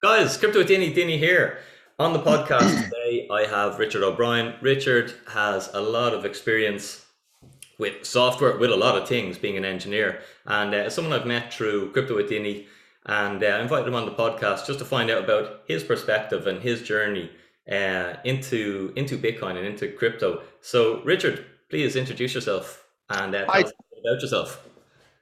Guys, Crypto with Dinny, Dinny here. On the podcast today, I have Richard O'Brien. Richard has a lot of experience with software, with a lot of things, being an engineer, and uh, someone I've met through Crypto with Dinny, and uh, I invited him on the podcast just to find out about his perspective and his journey uh, into into Bitcoin and into crypto. So, Richard, please introduce yourself and uh, tell Hi. us about yourself.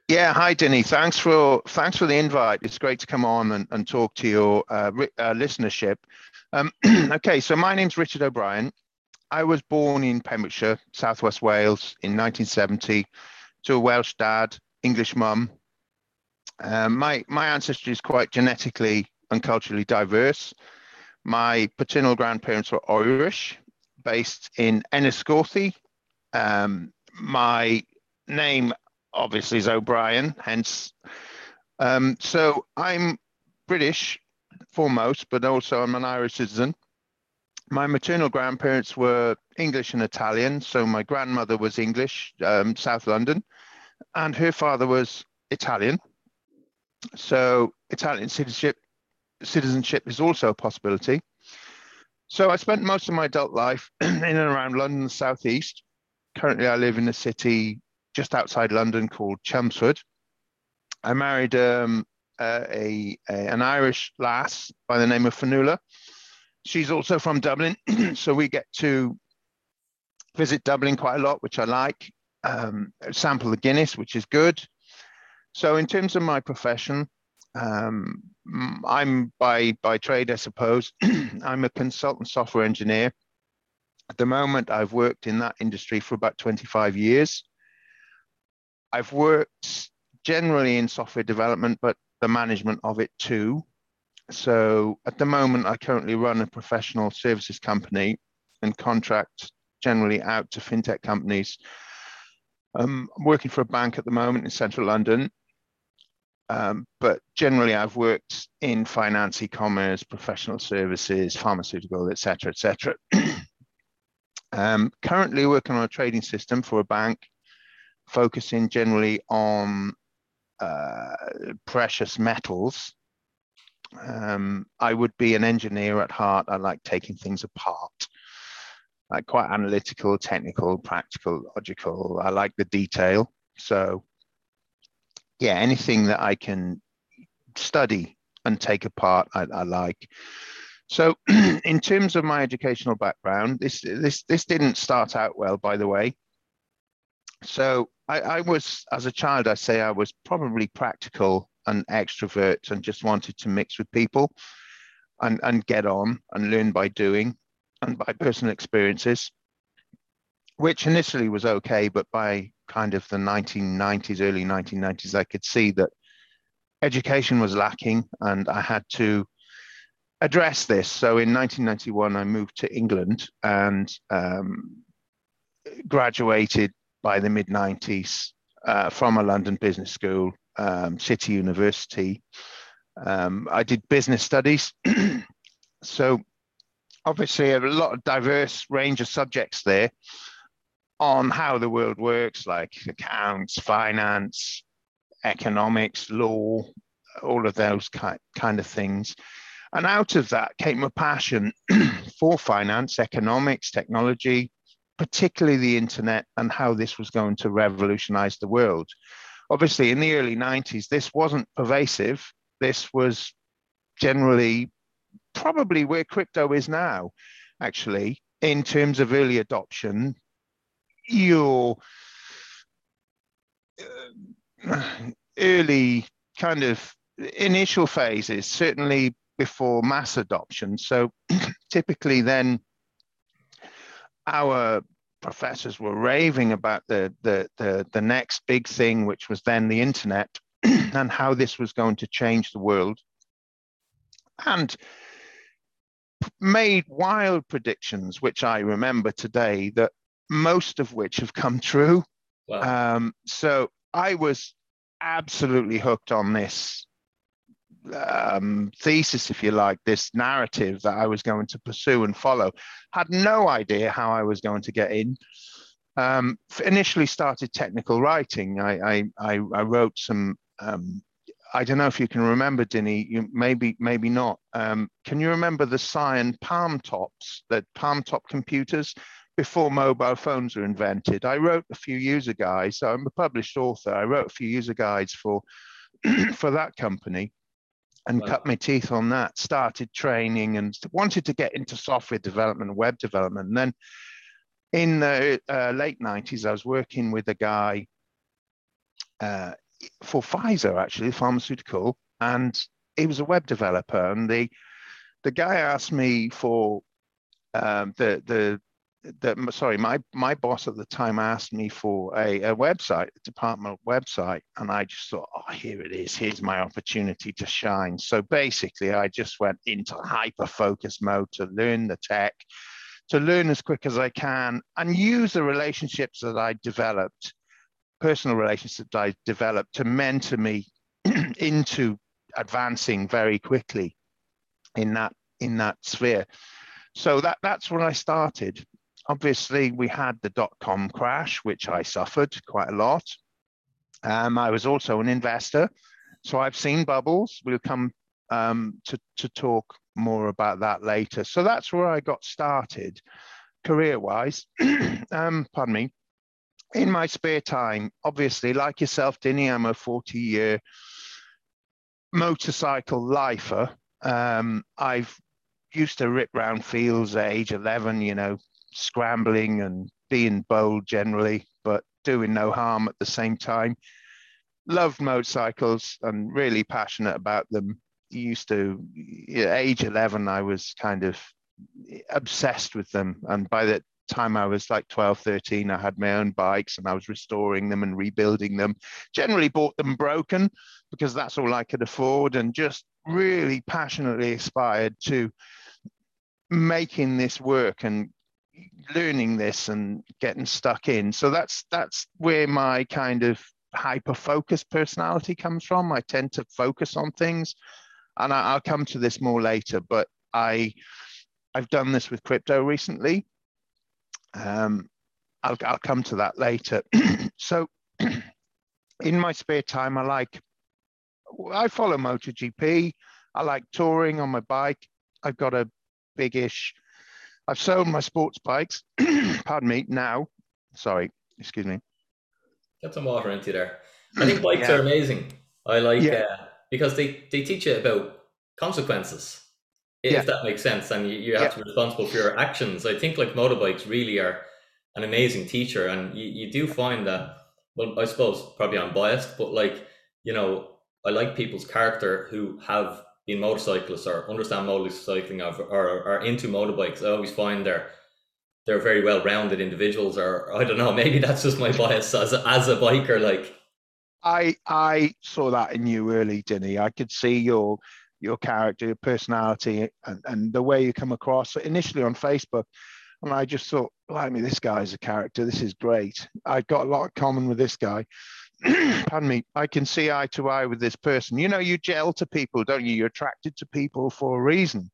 Yeah, hi Dinny. Thanks for thanks for the invite. It's great to come on and, and talk to your uh, uh, listenership. Um, okay, so my name's Richard O'Brien. I was born in Pembrokeshire, Southwest Wales, in 1970, to a Welsh dad, English mum. Um, my my ancestry is quite genetically and culturally diverse. My paternal grandparents were Irish, based in Enniscorthy. Um, my name obviously is O'Brien, hence. Um, so I'm British foremost, but also I'm an Irish citizen. My maternal grandparents were English and Italian. So my grandmother was English, um, South London, and her father was Italian. So Italian citizenship citizenship is also a possibility. So I spent most of my adult life in and around London southeast. Currently, I live in a city just outside London called Chelmsford. I married um, a, a, an Irish lass by the name of Fionnuala. She's also from Dublin, so we get to visit Dublin quite a lot, which I like. Um, sample the Guinness, which is good. So in terms of my profession, um, I'm by by trade, I suppose. I'm a consultant software engineer. At the moment, I've worked in that industry for about 25 years. I've worked generally in software development, but the management of it too. So at the moment, I currently run a professional services company and contract generally out to fintech companies. Um, I'm working for a bank at the moment in central London, um, but generally I've worked in finance, e-commerce, professional services, pharmaceutical, etc., etc. um, currently working on a trading system for a bank focusing generally on uh, precious metals. Um, I would be an engineer at heart. I like taking things apart. I quite analytical, technical, practical, logical. I like the detail. So, yeah, anything that I can study and take apart, I, I like. So, in terms of my educational background, this this this didn't start out well, by the way. So, I, I was, as a child, I say I was probably practical and extrovert and just wanted to mix with people and, and get on and learn by doing and by personal experiences, which initially was okay. But by kind of the 1990s, early 1990s, I could see that education was lacking and I had to address this. So in 1991, I moved to England and um, graduated by the mid 90s uh, from a London business school, um, City University. Um, I did business studies. so, obviously, a lot of diverse range of subjects there on how the world works, like accounts, finance, economics, law, all of those kind, kind of things. And out of that came a passion for finance, economics, technology, particularly the internet and how this was going to revolutionize the world. Obviously, in the early 90s, this wasn't pervasive. This was generally probably where crypto is now, actually, in terms of early adoption. Your uh, early kind of initial phases, certainly before mass adoption. So typically, then our professors were raving about the, the, the, the next big thing, which was then the internet, and how this was going to change the world. And made wild predictions, which I remember today, that most of which have come true. Wow. Um, so I was absolutely hooked on this um, thesis, if you like, this narrative that I was going to pursue and follow. Had no idea how I was going to get in. Um, initially started technical writing. I, I, I, wrote some um, I don't know if you can remember, Dinny. You maybe maybe not. Um, can you remember the Psion Palm Tops, the Palm Top computers? before mobile phones were invented. I wrote a few user guides. So I'm a published author. I wrote a few user guides for for that company and wow. cut my teeth on that. Started training and wanted to get into software development, web development. And then in the uh, late 90s, I was working with a guy uh, for Pfizer, actually, pharmaceutical, and he was a web developer. And the the guy asked me for um, the the that sorry, my my boss at the time asked me for a, a website, a department website, and I just thought, oh, here it is. Here's my opportunity to shine. So basically, I just went into hyper focus mode to learn the tech, to learn as quick as I can, and use the relationships that I developed, personal relationships that I developed, to mentor me into advancing very quickly in that in that sphere. So that that's when I started obviously, we had the dot com crash, which I suffered quite a lot. Um, I was also an investor, so I've seen bubbles. We'll come um, to, to talk more about that later. So that's where I got started career wise. um, pardon me. In my spare time, obviously, like yourself, Dinny, I'm a 40 year motorcycle lifer. Um, I've used to rip round fields at age 11, you know, scrambling and being bold generally, but doing no harm at the same time. Loved motorcycles and really passionate about them. Used to, age 11, I was kind of obsessed with them. And by the time I was like 12, 13, I had my own bikes and I was restoring them and rebuilding them. Generally bought them broken because that's all I could afford and just really passionately aspired to making this work and learning this and getting stuck in. So that's that's where my kind of hyper focused personality comes from. I tend to focus on things, and I, will come to this more later. But I I've done this with crypto recently. Um, I'll I'll come to that later. so in my spare time, I like I follow MotoGP. I like touring on my bike. I've got a big-ish I've sold my sports bikes, pardon me, now. Sorry, excuse me. Get some water into there. I think bikes yeah. are amazing. I like yeah. uh, because they, they teach you about consequences, if yeah. that makes sense. And you, you have to be responsible for your actions. I think like motorbikes really are an amazing teacher. And you, you do find that, well, I suppose probably I'm biased, but like, you know, I like people's character who have being motorcyclists or understand motorcycling or, or are into motorbikes, I always find they're they're very well rounded individuals. Or I don't know, maybe that's just my bias as a, as a biker. Like, I I saw that in you early, Dinny. I could see your your character, your personality, and, and the way you come across initially on Facebook. And I just thought, mean, this guy's a character. This is great. I've got a lot in common with this guy. Pardon me, I can see eye to eye with this person. You know, you gel to people, don't you? You're attracted to people for a reason.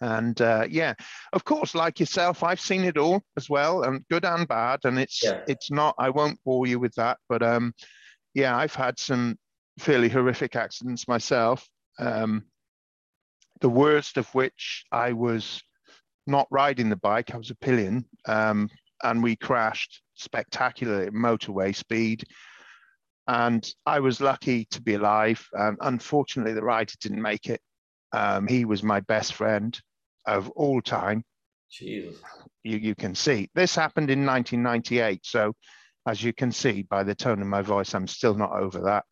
And uh, yeah, of course, like yourself, I've seen it all as well, and good and bad. And it's yeah. it's not. I won't bore you with that, but um, yeah, I've had some fairly horrific accidents myself. Um, the worst of which I was not riding the bike; I was a pillion, um, and we crashed spectacularly at motorway speed and I was lucky to be alive. Um, unfortunately, the writer didn't make it. Um, he was my best friend of all time. Jesus. You, you can see this happened in 1998. So, as you can see by the tone of my voice, I'm still not over that.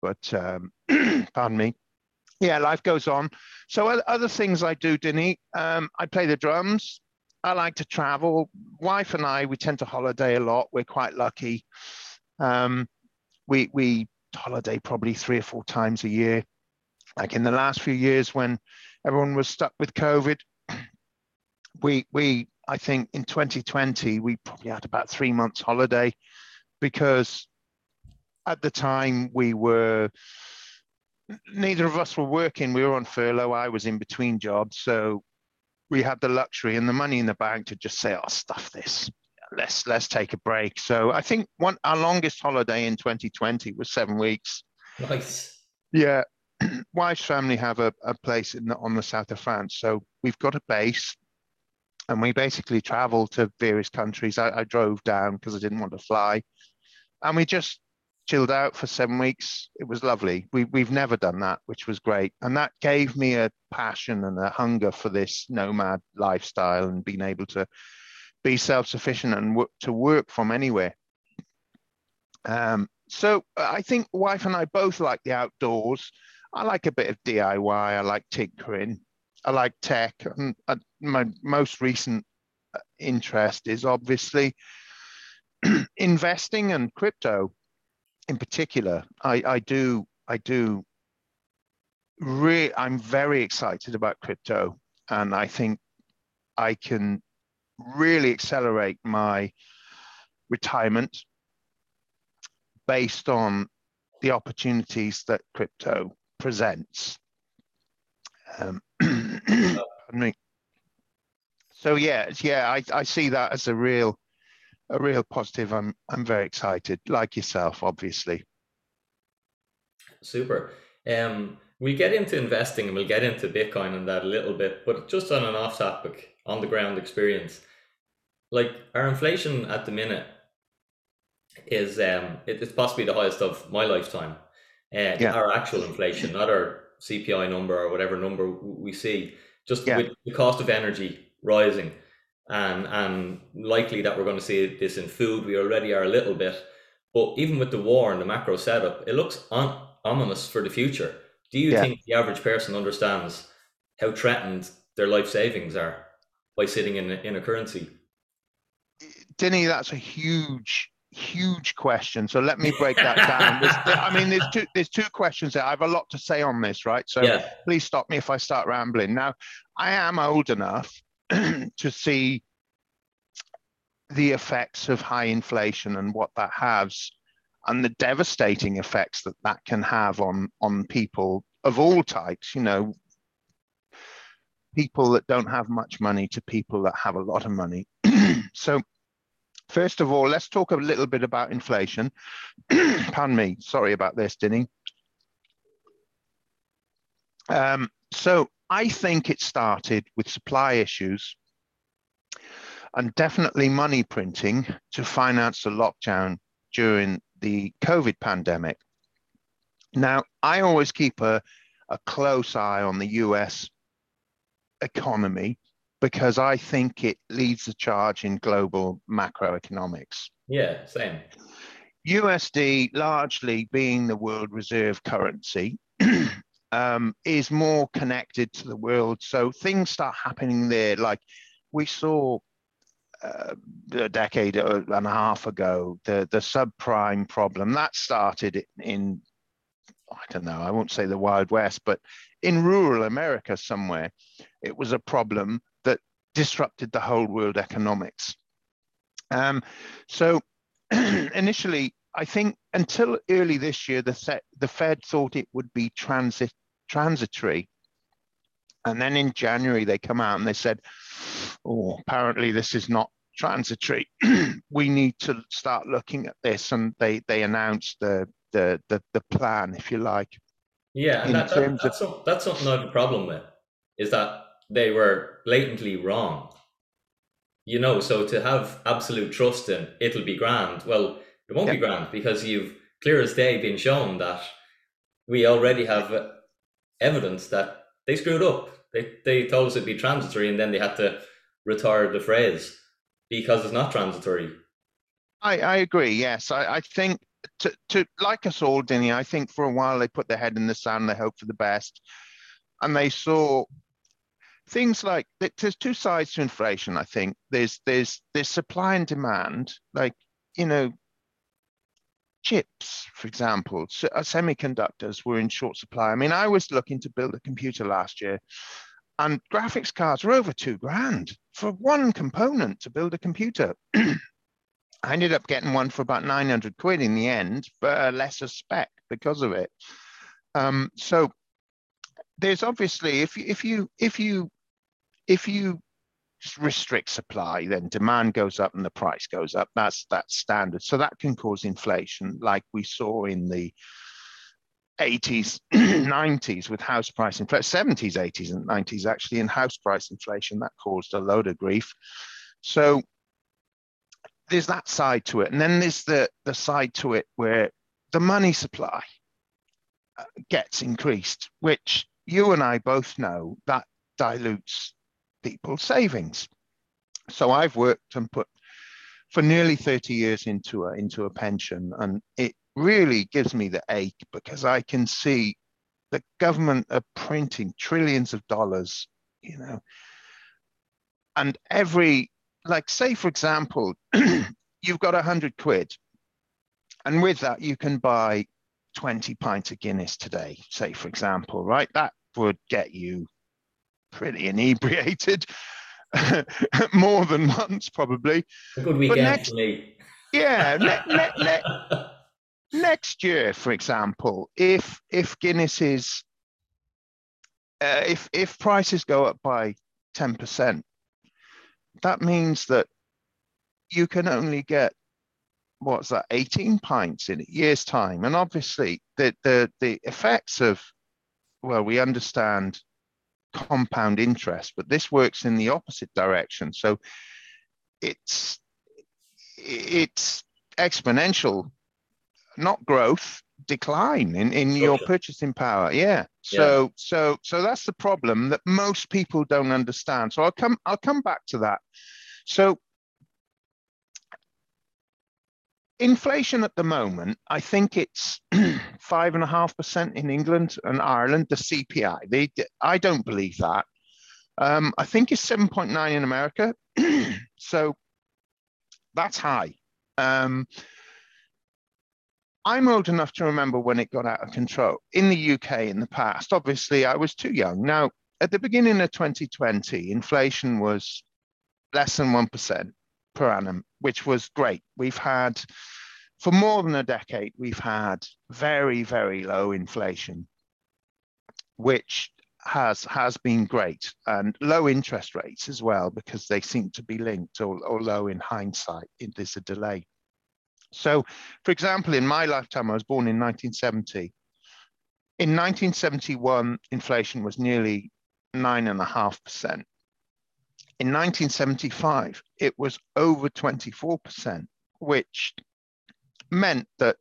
But um, pardon me. Yeah, life goes on. So, other things I do, Dinny, um, I play the drums. I like to travel. Wife and I, we tend to holiday a lot. We're quite lucky. Um, we we holiday probably three or four times a year. Like in the last few years when everyone was stuck with COVID, we we I think in 2020 we probably had about three months holiday because at the time we were neither of us were working. We were on furlough. I was in between jobs, so we had the luxury and the money in the bank to just say, "Oh, stuff this let's let's take a break. So I think one our longest holiday in 2020 was seven weeks. Nice. Yeah, wife's family have a, a place in the, on the south of France, so we've got a base, and we basically travel to various countries. I, I drove down because I didn't want to fly, and we just chilled out for seven weeks. It was lovely. We we've never done that, which was great, and that gave me a passion and a hunger for this nomad lifestyle and being able to be self-sufficient and work, to work from anywhere. Um, so I think wife and I both like the outdoors. I like a bit of DIY. I like tinkering. I like tech. And, my most recent uh, interest is obviously investing and crypto in particular. I, I do, I do really, I'm very excited about crypto. And I think I can really accelerate my retirement based on the opportunities that crypto presents. Um. So yeah, yeah, I, I see that as a real a real positive. I'm I'm very excited, like yourself, obviously. Super. Um, we get into investing and we'll get into Bitcoin and that a little bit, but just on an off topic, on the ground experience. Like our inflation at the minute is um it, it's possibly the highest of my lifetime. Uh, yeah. Our actual inflation, not our CPI number or whatever number we see, just yeah. with the cost of energy rising, and and likely that we're going to see this in food. We already are a little bit, but even with the war and the macro setup, it looks on, ominous for the future. Do you yeah. think the average person understands how threatened their life savings are by sitting in a, in a currency? Dinny, that's a huge huge question. So let me break that down. There's, I mean, there's two there's two questions there. I have a lot to say on this, right? So yeah. please stop me if I start rambling. Now, I am old enough to see the effects of high inflation and what that has and the devastating effects that that can have on on people of all types you know people that don't have much money to people that have a lot of money so First of all, let's talk a little bit about inflation. Pardon me, sorry about this, Dinny. Um, so I think it started with supply issues and definitely money printing to finance the lockdown during the COVID pandemic. Now, I always keep a, a close eye on the US economy because I think it leads the charge in global macroeconomics. Yeah, same. USD, largely being the world reserve currency, um, is more connected to the world. So things start happening there. Like we saw uh, a decade and a half ago, the, the subprime problem that started in, I don't know, I won't say the Wild West, but in rural America somewhere, it was a problem disrupted the whole world economics. Um, so initially, I think until early this year, the, the Fed thought it would be transit transitory. And then in January, they come out and they said, oh, apparently this is not transitory. we need to start looking at this. And they, they announced the, the, the, the plan, if you like. Yeah, and that, that, that's, of, that's something I have a problem with, is that they were blatantly wrong. You know, so to have absolute trust in it'll be grand, well, it won't yeah. be grand because you've clear as day been shown that we already have evidence that they screwed up. They, they told us it'd be transitory and then they had to retire the phrase because it's not transitory. I, I agree, yes. I, I think to, to like us all, Dinny, I think for a while they put their head in the sand, they hope for the best. And they saw things like there's two sides to inflation. I think there's there's there's supply and demand. Like you know, chips, for example, so, uh, semiconductors were in short supply. I mean, I was looking to build a computer last year, and graphics cards were over two grand for one component to build a computer. I ended up getting one for about 900 quid in the end, but a lesser spec because of it. Um, so there's obviously if if you if you if you restrict supply, then demand goes up and the price goes up. That's that's standard. So that can cause inflation, like we saw in the 80s, 90s with house price inflation, 70s, 80s, and 90s actually in house price inflation that caused a load of grief. So there's that side to it, and then there's the the side to it where the money supply uh, gets increased, which you and I both know that dilutes people's savings. So I've worked and put for nearly 30 years into a into a pension, and it really gives me the ache because I can see the government are printing trillions of dollars, you know, and every like say for example, you've got a hundred quid, and with that you can buy 20 pints of Guinness today, say for example, right? That would get you pretty inebriated. more than once, probably. A good weekend next. Yeah, ne- ne- ne- next year, for example, if if Guinness is uh, if if prices go up by ten percent, that means that you can only get what's that 18 pints in a year's time and obviously the the the effects of well we understand compound interest but this works in the opposite direction so it's it's exponential not growth, decline in, in your purchasing power. Yeah. So yeah. so so that's the problem that most people don't understand. So I'll come I'll come back to that. So inflation at the moment, I think it's five and a half percent in England and Ireland, the CPI. They I don't believe that. Um, I think it's 7.9 in America. so that's high. Um, I'm old enough to remember when it got out of control in the UK in the past. Obviously, I was too young. Now, at the beginning of 2020, inflation was less than 1% per annum, which was great. We've had, for more than a decade, we've had very, very low inflation, which has has been great and low interest rates as well because they seem to be linked or, or low in hindsight there's a delay so, for example, in my lifetime, I was born in 1970. In 1971, inflation was nearly 9.5%. In 1975, it was over 24%, which meant that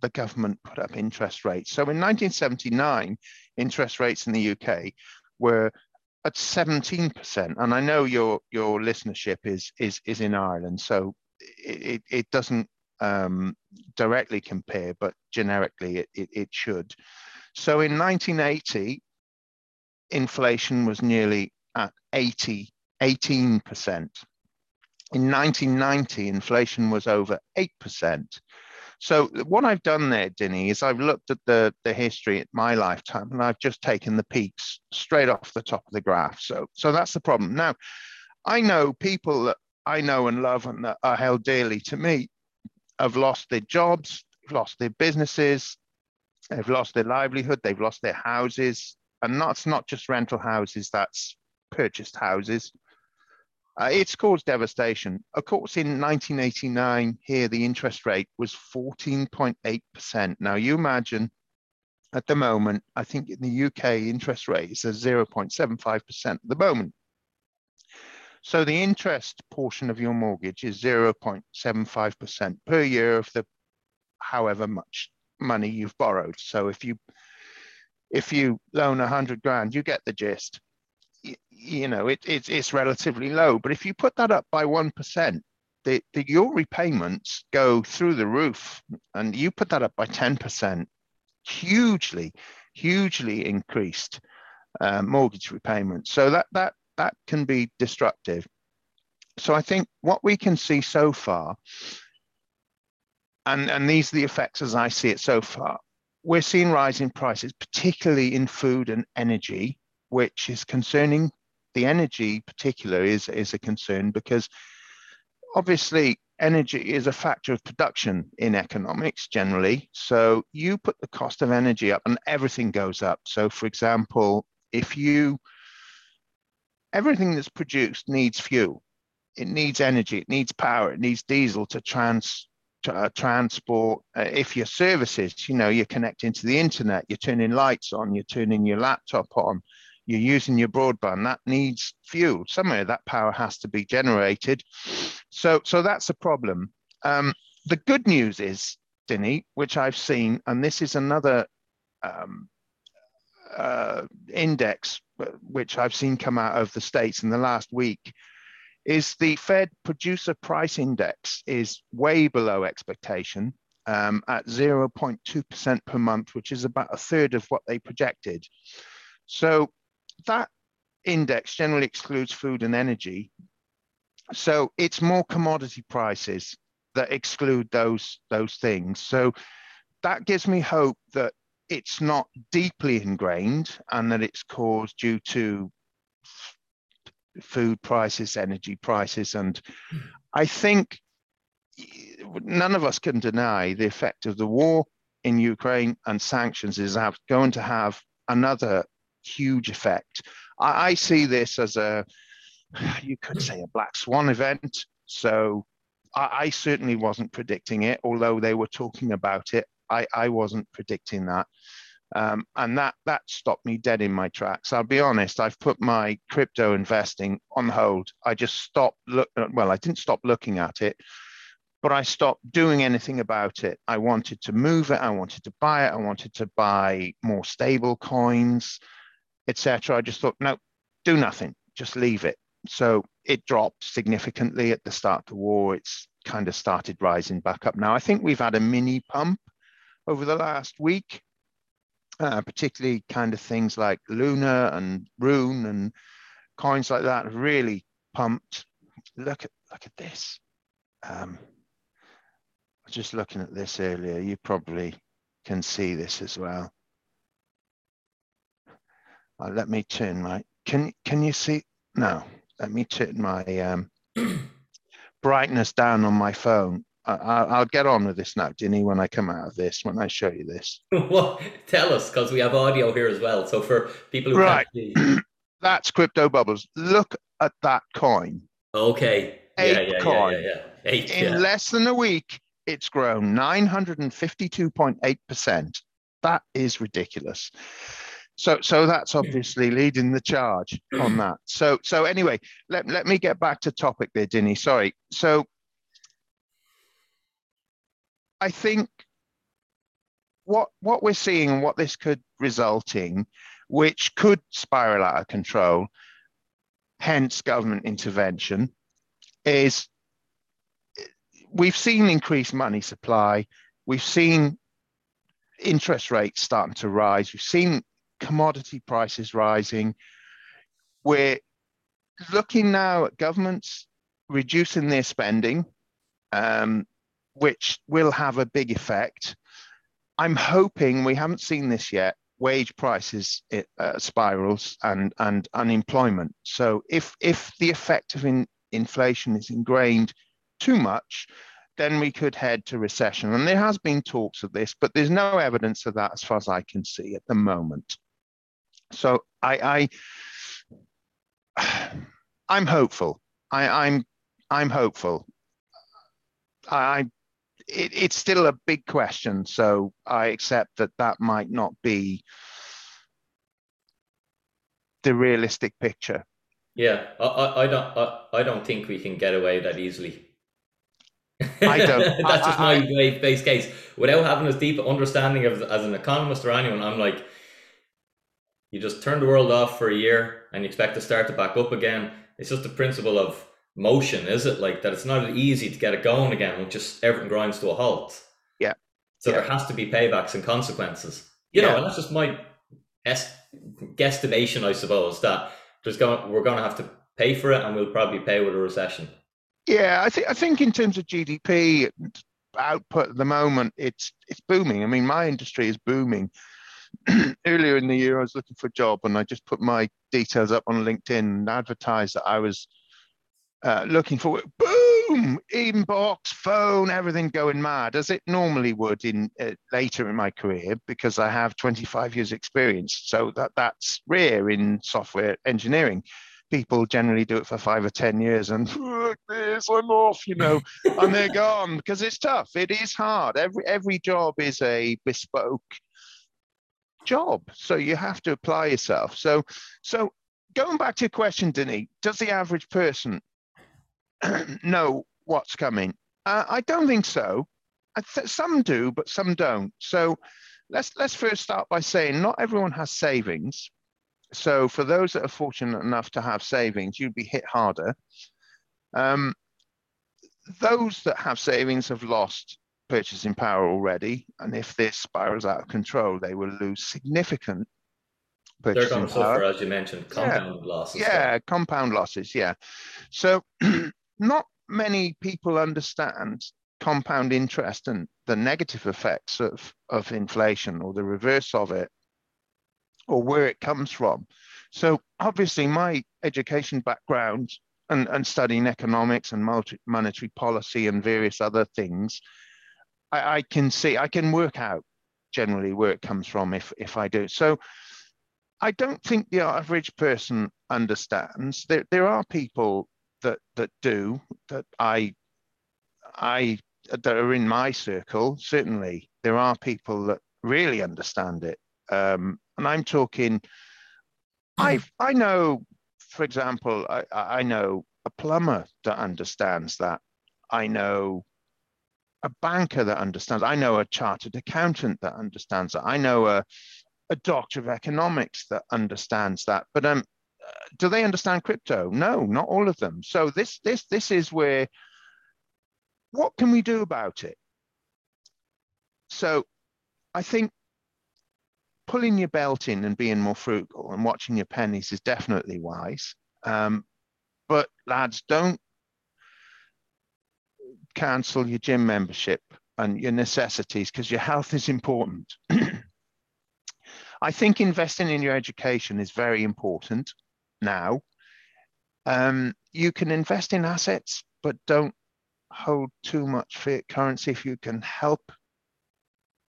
the government put up interest rates. So in 1979, interest rates in the UK were at 17%. And I know your your listenership is is is in Ireland, so it, it doesn't um, directly compare, but generically it, it, it should. So in 1980, inflation was nearly at 80, 18%. In 1990, inflation was over 8%. So what I've done there, Dinny, is I've looked at the, the history at my lifetime and I've just taken the peaks straight off the top of the graph. So, so that's the problem. Now, I know people that I know and love and that are held dearly to me have lost their jobs, lost their businesses, they've lost their livelihood, they've lost their houses. And that's not just rental houses, that's purchased houses. Uh, it's caused devastation. Of course, in 1989, here the interest rate was 14.8%. Now, you imagine at the moment, I think in the UK, interest rate is at 0.75% at the moment. So the interest portion of your mortgage is 0.75% per year of the however much money you've borrowed. So if you if you loan 100 grand, you get the gist. You, know, it, it, it's relatively low. But if you put that up by 1%, the, the, your repayments go through the roof. And you put that up by 10%, hugely, hugely increased uh, mortgage repayments. So that, that that can be destructive. So I think what we can see so far, and, and these are the effects as I see it so far, we're seeing rising prices, particularly in food and energy, which is concerning. The energy particular is, is a concern because obviously energy is a factor of production in economics generally. So you put the cost of energy up and everything goes up. So for example, if you everything that's produced needs fuel. It needs energy, it needs power, it needs diesel to trans uh, transport. Uh, if your services, you know, you're connecting to the internet, you're turning lights on, you're turning your laptop on, you're using your broadband, that needs fuel. Somewhere that power has to be generated. So, so that's a problem. Um, the good news is, Dinny, which I've seen, and this is another um, uh, index uh, which I've seen come out of the States in the last week, is the Fed producer price index is way below expectation um, at 0.2% per month, which is about a third of what they projected. So that index generally excludes food and energy. So it's more commodity prices that exclude those, those things. So that gives me hope that it's not deeply ingrained and that it's caused due to food prices, energy prices. And I think none of us can deny the effect of the war in Ukraine and sanctions is going to have another huge effect. I, I see this as a, you could say, a black swan event. So I, I certainly wasn't predicting it, although they were talking about it. I, I wasn't predicting that. Um, and that that stopped me dead in my tracks. I'll be honest. I've put my crypto investing on hold. I just stopped. Look, well, I didn't stop looking at it, but I stopped doing anything about it. I wanted to move it. I wanted to buy it. I wanted to buy more stable coins, etc. I just thought, no, do nothing. Just leave it. So it dropped significantly at the start of the war. It's kind of started rising back up now. I think we've had a mini pump over the last week uh, particularly kind of things like Luna and Rune and coins like that really pumped. Look at look at this. Um, I was just looking at this earlier. You probably can see this as well. Uh, let me turn my. Can can you see? No. Let me turn my um, brightness down on my phone I, will get on with this now, Dinny, when I come out of this, when I show you this. well, tell us, because we have audio here as well. So for people who right. That's Crypto Bubbles. Look at that coin. Okay. Eight yeah, yeah, coin. Yeah, yeah, Eight, In less than a week, it's grown 952.8%. That is ridiculous. So, so that's obviously leading the charge on mm. that. So, so anyway, let, let me get back to topic there, Dinny. Sorry. So I think what what we're seeing and what this could result in, which could spiral out of control, hence government intervention, is we've seen increased money supply, we've seen interest rates starting to rise, we've seen commodity prices rising. We're looking now at governments reducing their spending. Um, which will have a big effect. I'm hoping we haven't seen this yet. Wage prices uh, spirals and and unemployment. So if if the effect of in, inflation is ingrained too much, then we could head to recession. And there has been talks of this, but there's no evidence of that as far as I can see at the moment. So I, I I'm hopeful. I, I'm I'm hopeful. I it, it's still a big question. So I accept that that might not be the realistic picture. Yeah, I, I don't I, I don't think we can get away that easily. I don't. That's just I, my base case. Without having a deep understanding of as an economist or anyone, I'm like, you just turn the world off for a year and you expect to start to back up again. It's just the principle of motion, is it? Like that it's not easy to get it going again when just everything grinds to a halt. Yeah. So yeah. there has to be paybacks and consequences. You yeah. know, and that's just my est- guesstimation, I suppose, that there's going we're going to have to pay for it, and we'll probably pay with a recession. Yeah, I think I think in terms of GDP output at the moment, it's it's booming. I mean, my industry is booming. Earlier in the year, I was looking for a job, and I just put my details up on LinkedIn and advertised that I was uh, looking for boom! Inbox phone everything going mad as it normally would in uh, later in my career because i have 25 years experience. So that that's rare in software engineering. People generally do it for five or ten years and this i'm off you know and they're gone because it's tough. It is hard. Every every job is a bespoke job. So you have to apply yourself. So so going back to your question Dinny, does the average person know what's coming? Uh, i don't think so. Th- some do but some don't. So let's let's first start by saying not everyone has savings. So for those that are fortunate enough to have savings, you'd be hit harder. Um, those that have savings have lost purchasing power already, and if this spirals out of control, they will lose significant purchasing They're going to power. suffer, as you mentioned, compound yeah. losses. Yeah, compound losses. Yeah. So not many people understand compound interest and the negative effects of, of inflation or the reverse of it or where it comes from. So obviously my education background and, and studying economics and multi, monetary policy and various other things, I, I can see, I can work out generally where it comes from if, if I do. So I don't think the average person understands. There, there are people that that do that I I that are in my circle. Certainly, there are people that really understand it. Um, and I'm talking, I I know, for example, I, I know a plumber that understands that. I know a banker that understands. I know a chartered accountant that understands that. I know a, a doctor of economics that understands that. But um, do they understand crypto? No, not all of them. So this this this is where. What can we do about it? So, I think pulling your belt in and being more frugal and watching your pennies is definitely wise. Um, but lads, don't cancel your gym membership and your necessities because your health is important. I think investing in your education is very important now. Um, you can invest in assets, but don't hold too much fiat currency if you can help,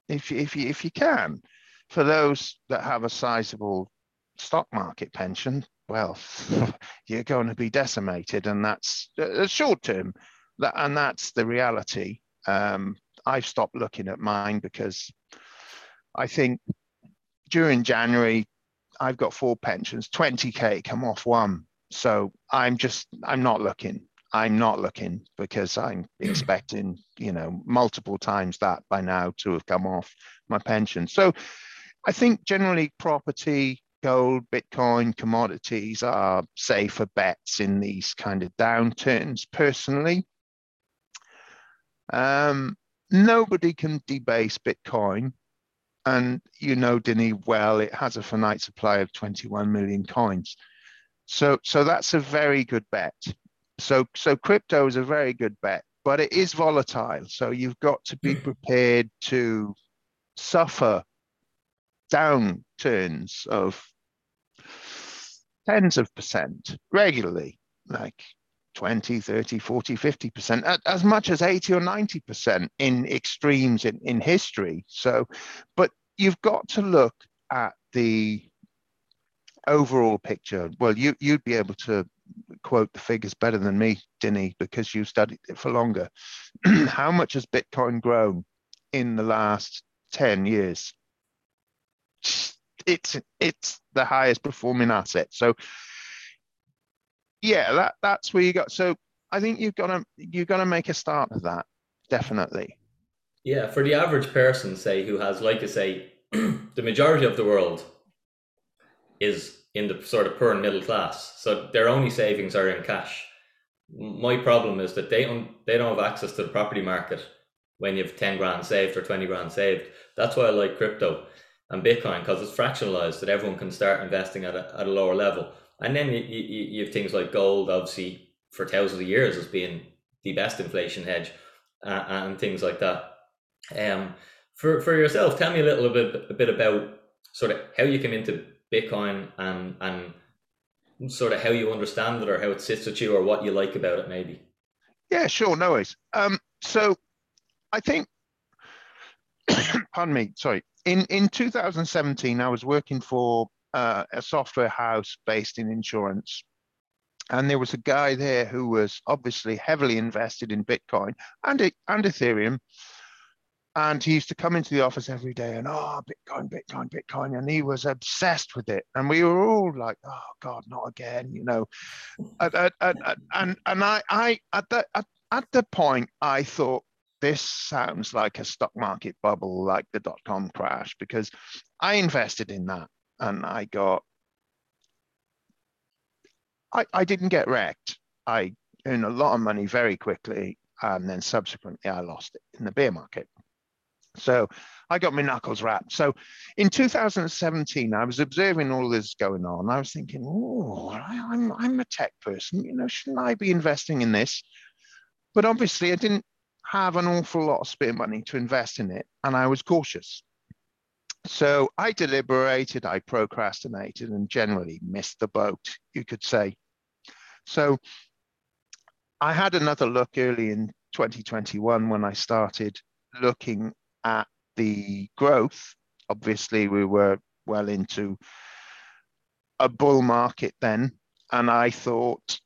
if, if, you, if you can for those that have a sizable stock market pension, well, you're going to be decimated, and that's a short term. That and that's the reality. Um, I've stopped looking at mine because I think during January I've got four pensions, 20k come off one. So I'm just I'm not looking. I'm not looking because I'm expecting, you know, multiple times that by now to have come off my pension. So I think generally property, gold, Bitcoin, commodities are safer bets in these kind of downturns personally. Um, nobody can debase Bitcoin. And you know, Dinny, well, it has a finite supply of 21 million coins. So, so that's a very good bet. So, so crypto is a very good bet, but it is volatile. So you've got to be prepared to suffer downturns of tens of percent regularly, like 20, 30, 40, 50%, as much as 80 or 90% in extremes in, in history. So, but you've got to look at the overall picture. Well, you, you'd be able to quote the figures better than me, Dinny, because you studied it for longer. How much has Bitcoin grown in the last 10 years? it's it's the highest performing asset. So yeah, that that's where you got. So I think you've got to you've got to make a start of that definitely. Yeah, for the average person, say who has, like I say, the majority of the world is in the sort of poor and middle class, so their only savings are in cash. My problem is that they don't they don't have access to the property market when you have ten grand saved or twenty grand saved. That's why I like crypto and Bitcoin because it's fractionalized that everyone can start investing at a, at a lower level. And then you, you, you have things like gold, obviously, for thousands of years as being the best inflation hedge uh, and things like that. Um, for, for yourself, tell me a little bit, a bit about sort of how you came into Bitcoin and, and sort of how you understand it or how it sits with you or what you like about it, maybe. Yeah, sure. No worries. Um, so I think, pardon me, sorry in in 2017, I was working for uh, a software house based in insurance, and there was a guy there who was obviously heavily invested in Bitcoin and, and Ethereum. And he used to come into the office every day and, oh, Bitcoin, Bitcoin, Bitcoin. And he was obsessed with it. And we were all like, oh, God, not again, you know. and, and, and and I, I at, the, at, at the point, I thought, this sounds like a stock market bubble, like the dot com crash, because I invested in that and I got I, I didn't get wrecked. I earned a lot of money very quickly, and then subsequently I lost it in the bear market. So I got my knuckles wrapped. So in 2017, I was observing all this going on. I was thinking, oh, I'm, I'm a tech person. You know, shouldn't I be investing in this? But obviously, I didn't have an awful lot of spare money to invest in it, and I was cautious. So I deliberated, I procrastinated, and generally missed the boat, you could say. So I had another look early in 2021 when I started looking at the growth. Obviously, we were well into a bull market then, and I thought,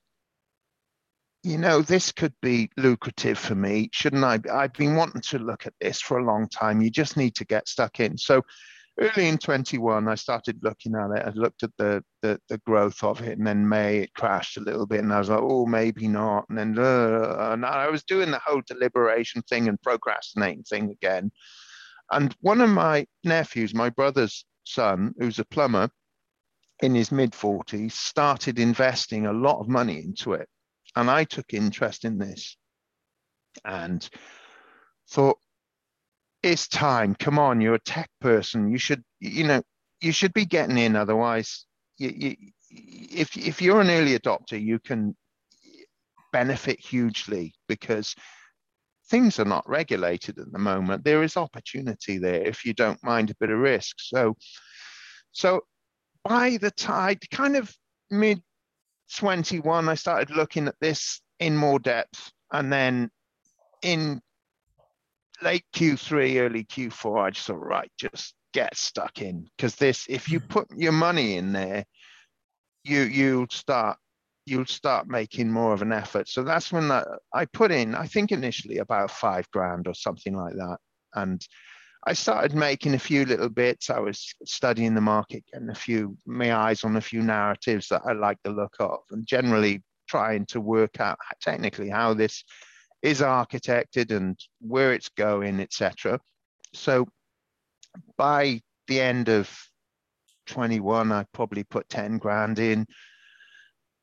you know, this could be lucrative for me. Shouldn't I? I've been wanting to look at this for a long time. You just need to get stuck in. So early in 21, I started looking at it. I looked at the, the, the growth of it, and then May it crashed a little bit, and I was like, oh, maybe not. And then uh, and I was doing the whole deliberation thing and procrastinating thing again. And one of my nephews, my brother's son, who's a plumber in his mid 40s, started investing a lot of money into it. And I took interest in this and thought, it's time. Come on, you're a tech person. You should, you know, you should be getting in. Otherwise, you, you, if if you're an early adopter, you can benefit hugely because things are not regulated at the moment. There is opportunity there if you don't mind a bit of risk. So, so by the time kind of mid 21, I started looking at this in more depth, and then in late Q3, early Q4, I just thought, right, just get stuck in because this, if you put your money in there, you you'll start you'll start making more of an effort. So that's when I put in, I think initially about five grand or something like that, and I started making a few little bits. I was studying the market, getting a few my eyes on a few narratives that I like the look of, and generally trying to work out technically how this is architected and where it's going, etc. So by the end of 21, I probably put 10 grand in.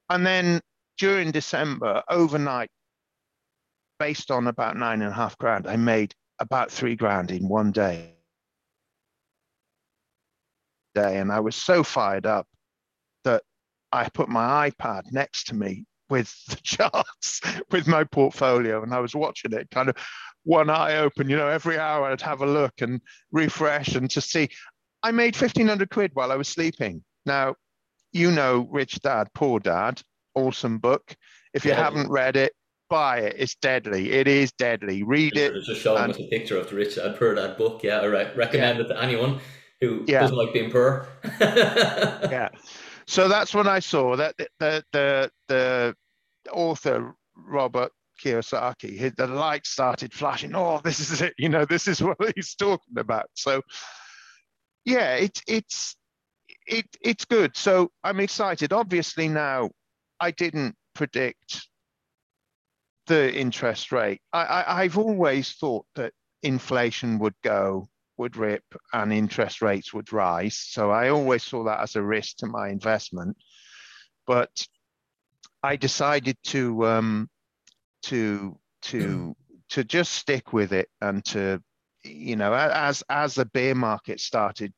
And then during December, overnight, based on about nine and a half grand, I made about three grand in one day. Day, and I was so fired up that I put my iPad next to me with the charts with my portfolio and I was watching it kind of one eye open, you know, every hour I'd have a look and refresh and to see. I made 1500 quid while I was sleeping. Now, you know, Rich Dad, Poor Dad, awesome book. If you yeah. haven't read it, buy it. It's deadly. It is deadly. Read it. Just showing and, us a picture of the Rich Dad Poor Dad book. Yeah, I re- recommend yeah. it to anyone who yeah. doesn't like being poor. yeah so that's when I saw that the the the author Robert Kiyosaki, the light started flashing. Oh, this is it. You know, this is what he's talking about. So, yeah, it's it's it it's good. So I'm excited. Obviously, now I didn't predict the interest rate. I, I've always thought that inflation would go would rip and interest rates would rise. So I always saw that as a risk to my investment. But I decided to um, to to to just stick with it and to you know as as the bear market started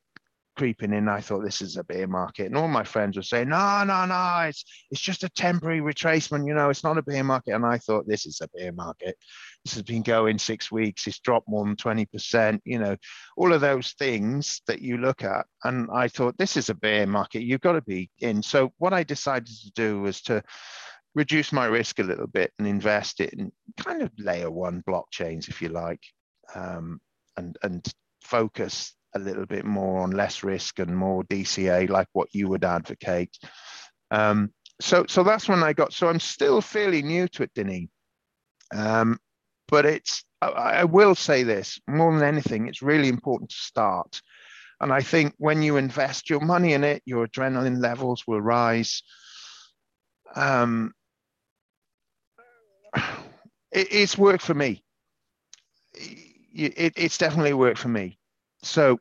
creeping in. I thought this is a bear market, and all my friends were saying, "No, no, no, it's it's just a temporary retracement. You know, it's not a bear market." And I thought this is a bear market. This has been going six weeks. It's dropped more than twenty percent. You know, all of those things that you look at, and I thought this is a bear market. You've got to be in. So what I decided to do was to reduce my risk a little bit and invest it in kind of layer one blockchains, if you like, um, and and focus a little bit more on less risk and more DCA, like what you would advocate. Um, so so that's when I got. So I'm still fairly new to it, Dinny. Um, but it's I, I will say this more than anything, it's really important to start. And I think when you invest your money in it, your adrenaline levels will rise. Um, it, it's worked for me. It, it's definitely worked for me. So,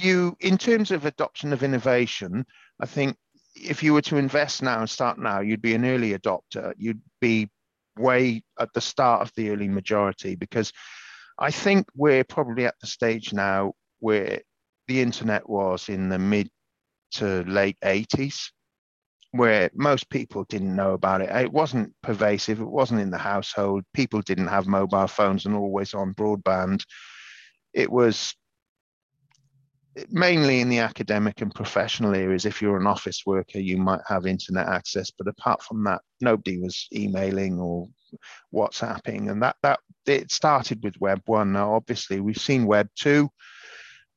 you, in terms of adoption of innovation, I think if you were to invest now and start now, you'd be an early adopter. You'd be way at the start of the early majority because I think we're probably at the stage now where the internet was in the mid to late 80s, where most people didn't know about it. It wasn't pervasive, it wasn't in the household. People didn't have mobile phones and always on broadband. It was mainly in the academic and professional areas. If you're an office worker, you might have internet access, but apart from that, nobody was emailing or WhatsApping, and that that it started with Web one. Now, obviously, we've seen Web two,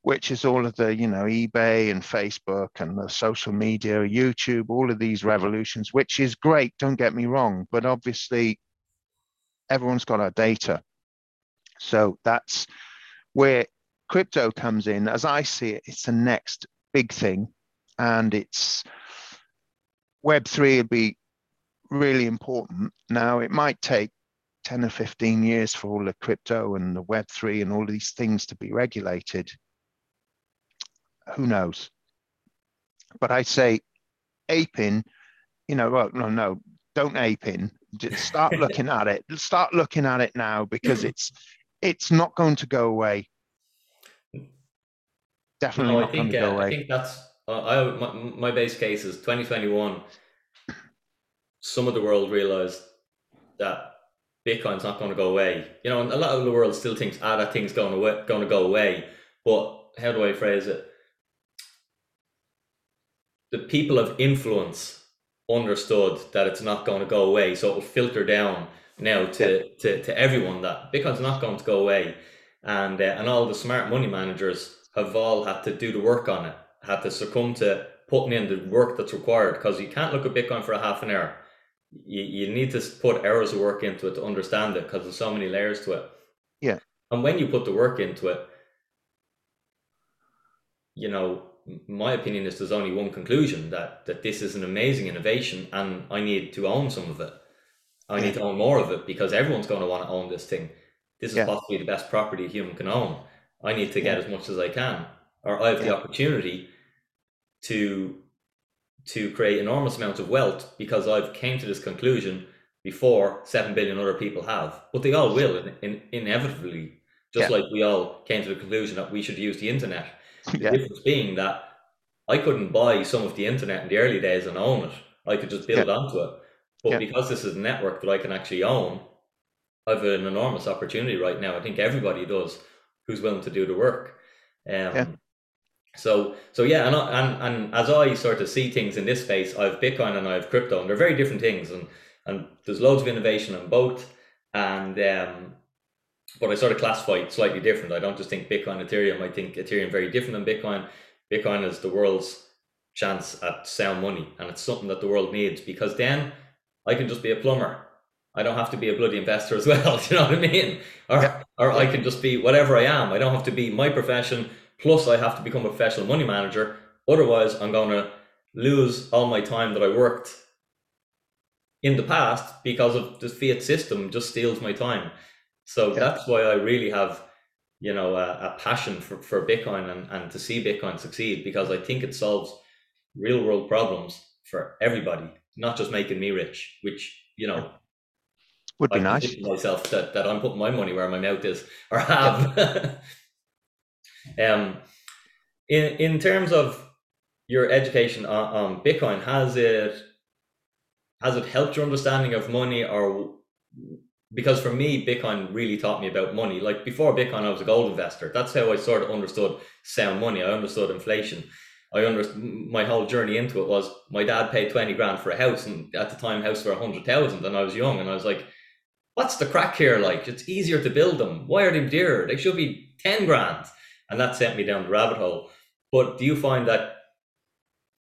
which is all of the you know eBay and Facebook and the social media, YouTube, all of these revolutions, which is great. Don't get me wrong, but obviously, everyone's got our data, so that's where crypto comes in, as I see it, it's the next big thing. And it's Web3 would be really important. Now, it might take 10 or 15 years for all the crypto and the Web3 and all these things to be regulated. Who knows? But I say ape in, you know, well, no, no, don't ape in. Just start looking at it. Start looking at it now because it's it's not going to go away definitely no, I think uh, I think that's uh, I my, my base case is 2021. Some of the world realized that Bitcoin's not going to go away. You know, and a lot of the world still thinks ah that thing's going to going to go away. But how do I phrase it? The people of influence understood that it's not going to go away, so it'll filter down now to, to, to everyone that Bitcoin's not going to go away, and uh, and all the smart money managers have all had to do the work on it, had to succumb to putting in the work that's required because you can't look at Bitcoin for a half an hour. You, you need to put hours of work into it to understand it because there's so many layers to it. Yeah. And when you put the work into it, you know, my opinion is there's only one conclusion that that this is an amazing innovation and I need to own some of it. I need to own more of it because everyone's going to want to own this thing. This is yeah. possibly the best property a human can own. I need to get as much as I can, or I have the opportunity to to create enormous amounts of wealth because I've came to this conclusion before seven billion other people have, but they all will in, in, inevitably. Just yeah. like we all came to the conclusion that we should use the internet. Yeah. The difference being that I couldn't buy some of the internet in the early days and own it. I could just build yeah. onto it. But because this is a network that I can actually own, I have an enormous opportunity right now. I think everybody does who's willing to do the work. Um, yeah. So so yeah, and, and and as I sort of see things in this space, I have Bitcoin and I have crypto, and they're very different things, and and there's loads of innovation on both, and um, but I sort of classify it slightly different. I don't just think Bitcoin, Ethereum. I think Ethereum very different than Bitcoin. Bitcoin is the world's chance at sound money, and it's something that the world needs because then I can just be a plumber I don't have to be a bloody investor as well. Do you know what I mean? Or, yeah. or I can just be whatever I am. I don't have to be my profession. Plus, I have to become a professional money manager. Otherwise, I'm going to lose all my time that I worked in the past because of the fiat system just steals my time. So yeah. that's why I really have, you know, a, a passion for, for Bitcoin and, and to see Bitcoin succeed because I think it solves real world problems for everybody, not just making me rich, which, you know, would be nice. Myself that, that I'm putting my money where my mouth is, or have. um, in in terms of your education on, on Bitcoin, has it has it helped your understanding of money, or because for me, Bitcoin really taught me about money. Like before Bitcoin, I was a gold investor. That's how I sort of understood sound money. I understood inflation. I understood my whole journey into it was my dad paid 20 grand for a house and at the time house hundred thousand and I was young and I was like, what's the crack here like? It's easier to build them. Why are they dear? They should be 10 grand. And that sent me down the rabbit hole. But do you find that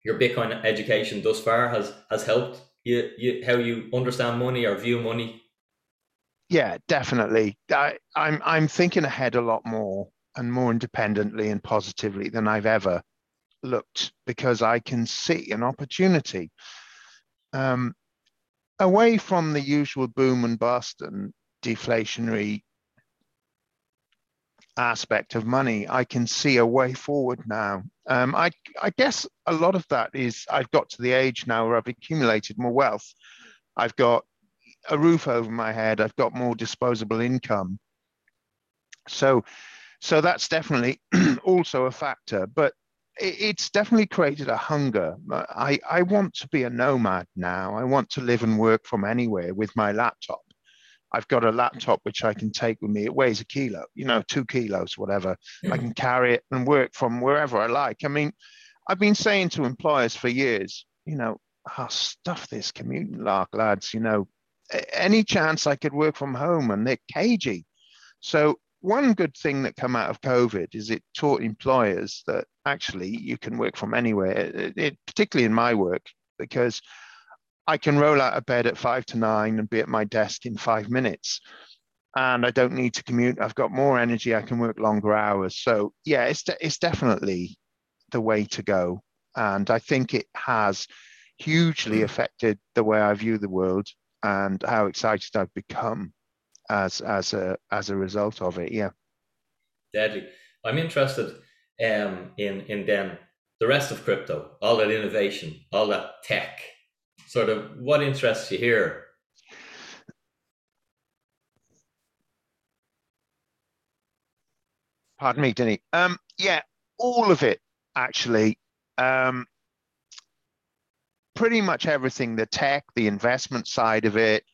your Bitcoin education thus far has has helped you, you how you understand money or view money? Yeah, definitely. I, I'm I'm thinking ahead a lot more and more independently and positively than I've ever looked because I can see an opportunity um, away from the usual boom and bust and deflationary aspect of money. I can see a way forward now. Um, I, I guess a lot of that is I've got to the age now where I've accumulated more wealth. I've got a roof over my head. I've got more disposable income. So, so that's definitely also a factor. But it's definitely created a hunger. I, I want to be a nomad now. I want to live and work from anywhere with my laptop. I've got a laptop which I can take with me. It weighs a kilo, you know, two kilos, whatever. I mm. can carry it and work from wherever I like. I mean, I've been saying to employers for years, you know, oh, stuff this commuting lark, lads. You know, any chance I could work from home, and they're cagey. So one good thing that come out of COVID is it taught employers that actually you can work from anywhere. It, it, particularly in my work, because I can roll out of bed at five to nine and be at my desk in five minutes. And I don't need to commute. I've got more energy. I can work longer hours. So yeah, it's de- it's definitely the way to go. And I think it has hugely mm. affected the way I view the world and how excited I've become as as a as a result of it. Yeah. Deadly. I'm interested um, in in then the rest of crypto, all that innovation, all that tech. Sort of what interests you here? Pardon me, Dinny. Um, yeah, all of it actually. Um, pretty much everything the tech, the investment side of it,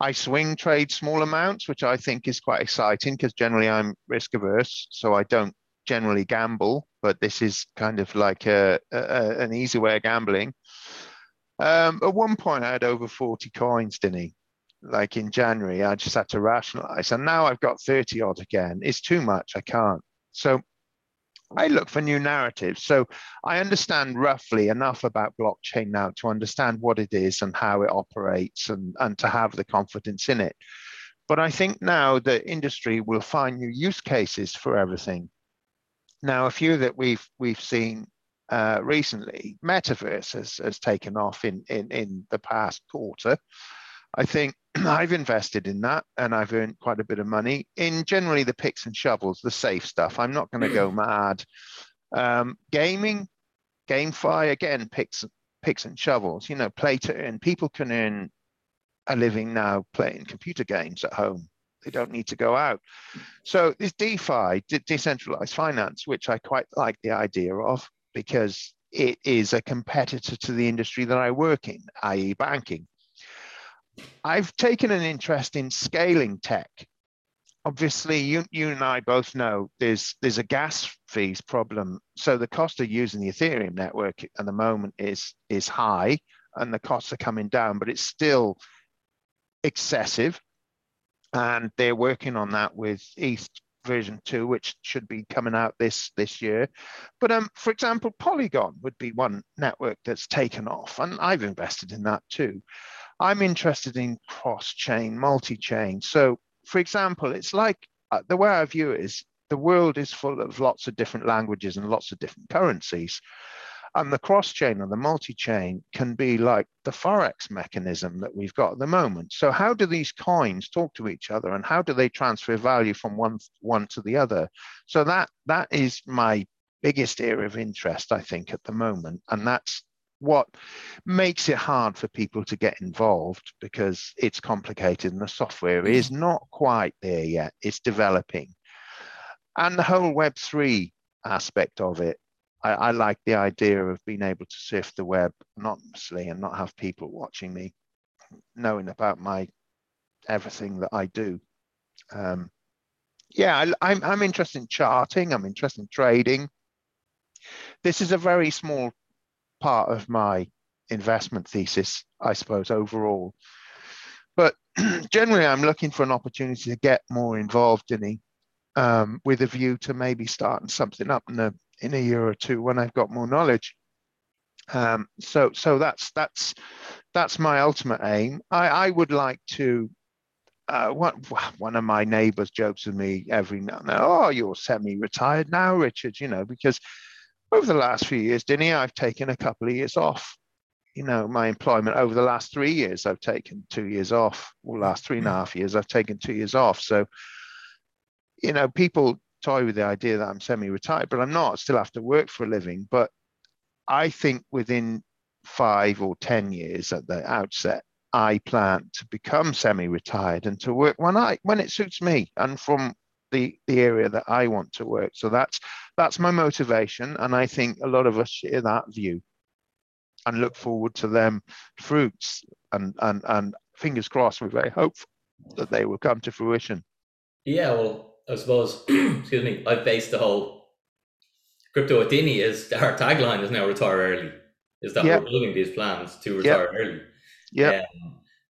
I swing trade small amounts, which I think is quite exciting because generally I'm risk averse, so I don't generally gamble. But this is kind of like a, a an easy way of gambling. Um, at one point, I had over 40 coins, didn't he? Like in January, I just had to rationalize. And now I've got 30 odd again. It's too much. I can't. So I look for new narratives. So I understand roughly enough about blockchain now to understand what it is and how it operates and, and to have the confidence in it. But I think now the industry will find new use cases for everything. Now, a few that we've we've seen uh, recently, metaverse has, has taken off in, in, in the past quarter. I think I've invested in that and I've earned quite a bit of money in generally the picks and shovels, the safe stuff. I'm not going to go mad. Um, gaming, GameFi, again, picks, picks and shovels, you know, play to earn. People can earn a living now playing computer games at home. They don't need to go out. So this DeFi, de- decentralized finance, which I quite like the idea of because it is a competitor to the industry that I work in, i.e., banking. I've taken an interest in scaling tech. Obviously, you, you and I both know there's there's a gas fees problem. So the cost of using the Ethereum network at the moment is is high, and the costs are coming down, but it's still excessive. And they're working on that with ETH version two, which should be coming out this this year. But um, for example, Polygon would be one network that's taken off, and I've invested in that too. I'm interested in cross-chain, multi-chain. So, for example, it's like uh, the way I view it is the world is full of lots of different languages and lots of different currencies. And the cross-chain or the multi-chain can be like the forex mechanism that we've got at the moment. So how do these coins talk to each other, and how do they transfer value from one one to the other? So that that is my biggest area of interest, I think, at the moment, and that's what makes it hard for people to get involved because it's complicated and the software is mm. not quite there yet. It's developing. And the whole Web3 aspect of it, I, I, like the idea of being able to surf the web anonymously and not have people watching me, knowing about my everything that I do. Um, yeah, I, I'm, I'm interested in charting. I'm interested in trading. This is a very small part of my investment thesis, I suppose, overall. But generally, I'm looking for an opportunity to get more involved in it um, with a view to maybe starting something up in a, in a year or two when I've got more knowledge. Um, so so that's that's that's my ultimate aim. I, I would like to. Uh, one, one of my neighbors jokes with me every now and then, oh, you're semi-retired now, Richard, you know, because over the last few years, Dinny, I've taken a couple of years off. You know, my employment over the last three years, I've taken two years off, Well, last three and a mm. half years, I've taken two years off. So, you know, people toy with the idea that I'm semi-retired, but I'm not. I still have to work for a living. But I think within five or 10 years at the outset, I plan to become semi-retired and to work when I when it suits me and from the the area that I want to work. So that's that's my motivation, and I think a lot of us share that view and look forward to them fruits and and and fingers crossed. We're very hopeful that they will come to fruition. Yeah, well, I suppose excuse me, I've based the whole crypto Athene is our tagline is now retire early. Is that yep. we're building these plans to retire yep. early? Yeah.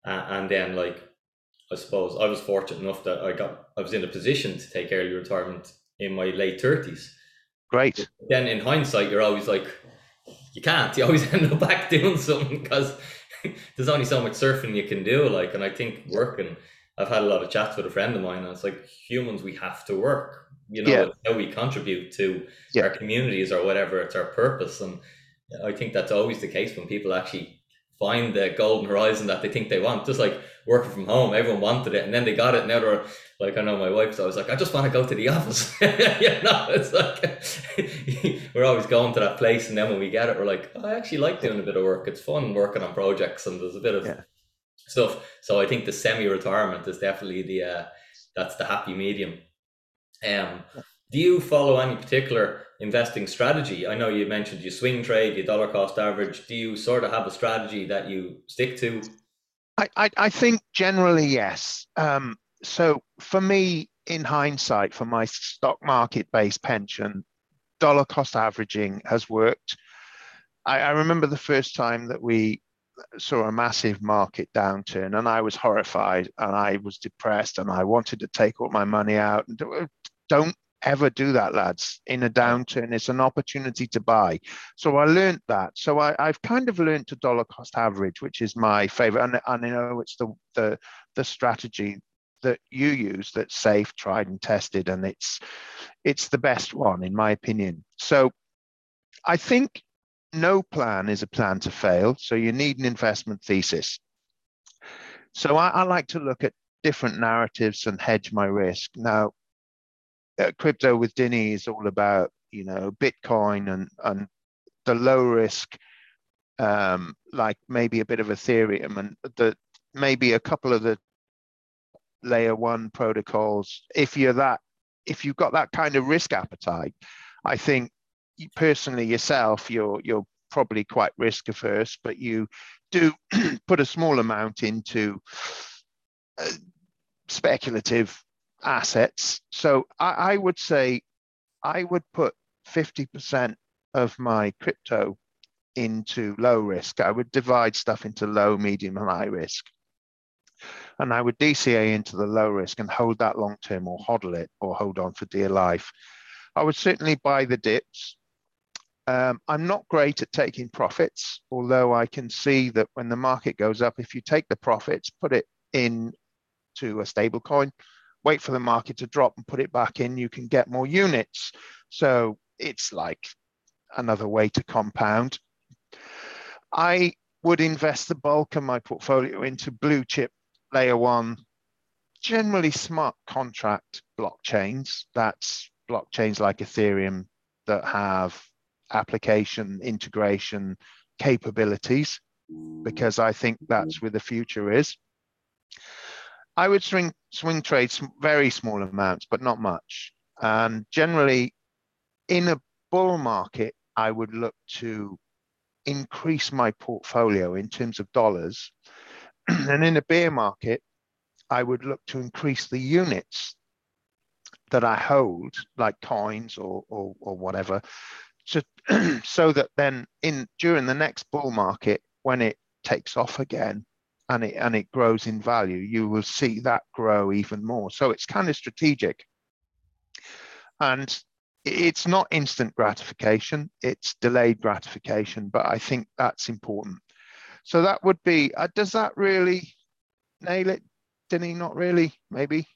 Um, and then like I suppose I was fortunate enough that I got I was in a position to take early retirement in my late thirties. Great. But then in hindsight, you're always like, you can't. You always end up back doing something because there's only so much surfing you can do. Like, and I think working. I've had a lot of chats with a friend of mine, and it's like humans, we have to work you know yeah. how we contribute to yeah. our communities or whatever it's our purpose and i think that's always the case when people actually find the golden horizon that they think they want just like working from home everyone wanted it and then they got it And now they're like i know my wife so i was like i just want to go to the office. You know it's like we're always going to that place and then when we get it we're like oh, i actually like doing a bit of work. It's fun working on projects and there's a bit of yeah. stuff. So i think the semi-retirement is definitely the uh, that's the happy medium. Um, do you follow any particular investing strategy? I know you mentioned you swing trade, you dollar cost average. Do you sort of have a strategy that you stick to? I, I, I think generally yes. Um, so for me, in hindsight, for my stock market based pension, dollar cost averaging has worked. I, I remember the first time that we saw a massive market downturn and I was horrified and I was depressed and I wanted to take all my money out and don't ever do that, lads. In a downturn, it's an opportunity to buy. So I learned that. So I, have kind of learned to dollar cost average, which is my favorite. And, and I know it's the, the the strategy that you use that's safe, tried and tested, and it's it's the best one in my opinion. So I think no plan is a plan to fail. So you need an investment thesis. So I, I like to look at different narratives and hedge my risk. Now, uh, crypto with Dinny is all about you know Bitcoin and and the low risk, um, like maybe a bit of Ethereum and the maybe a couple of the layer one protocols. If you're that, if you've got that kind of risk appetite, I think personally yourself, you're you're probably quite risk averse, but you do put a small amount into uh, speculative assets. So I, I would say I would put 50% of my crypto into low risk. I would divide stuff into low, medium, and high risk. And I would DCA into the low risk and hold that long term or hodl it or hold on for dear life. I would certainly buy the dips. Um, I'm not great at taking profits, although I can see that when the market goes up, if you take the profits, put it in to a stable coin, wait for the market to drop and put it back in, you can get more units. So it's like another way to compound. I would invest the bulk of my portfolio into blue chip layer one, generally smart contract blockchains. That's blockchains like Ethereum that have application integration capabilities, because I think that's where the future is. I would swing swing trade very small amounts, but not much. And generally, in a bull market, I would look to increase my portfolio in terms of dollars. and in a bear market, I would look to increase the units that I hold, like coins or or, or whatever, to, so that then in during the next bull market, when it takes off again, and it and it grows in value, you will see that grow even more. So it's kind of strategic. And it's not instant gratification, it's delayed gratification, but I think that's important. So that would be, uh, does that really nail it? Did he not really? Maybe.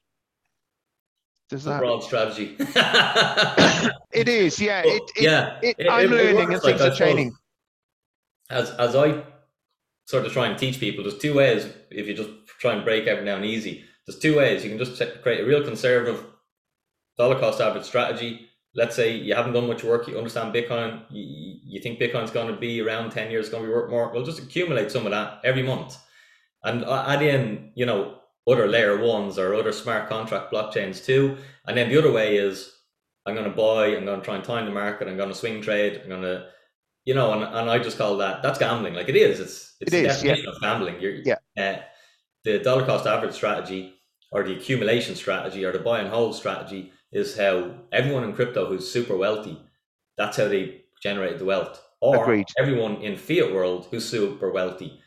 Does that broad strategy? it is, yeah. It, it, yeah, it, I'm learning and things like, are changing. As as I sort of try and teach people, there's two ways. If you just try and break everything down easy, there's two ways. You can just create a real conservative dollar cost average strategy. Let's say you haven't done much work, you understand Bitcoin, you, you think Bitcoin's going to be around 10 years, going to be worth more. Well, just accumulate some of that every month. And add in, you know, other layer ones or other smart contract blockchains too. And then the other way is I'm going to buy, I'm going to try and time the market, I'm going to swing trade, I'm going to, you know, and, and I just call that, that's gambling. Like it is, it's, it's it is, yeah. gambling. You're, yeah. Uh, the dollar cost average strategy or the accumulation strategy or the buy and hold strategy is how everyone in crypto who's super wealthy, that's how they generated the wealth. Or Agreed. everyone in fiat world who's super wealthy,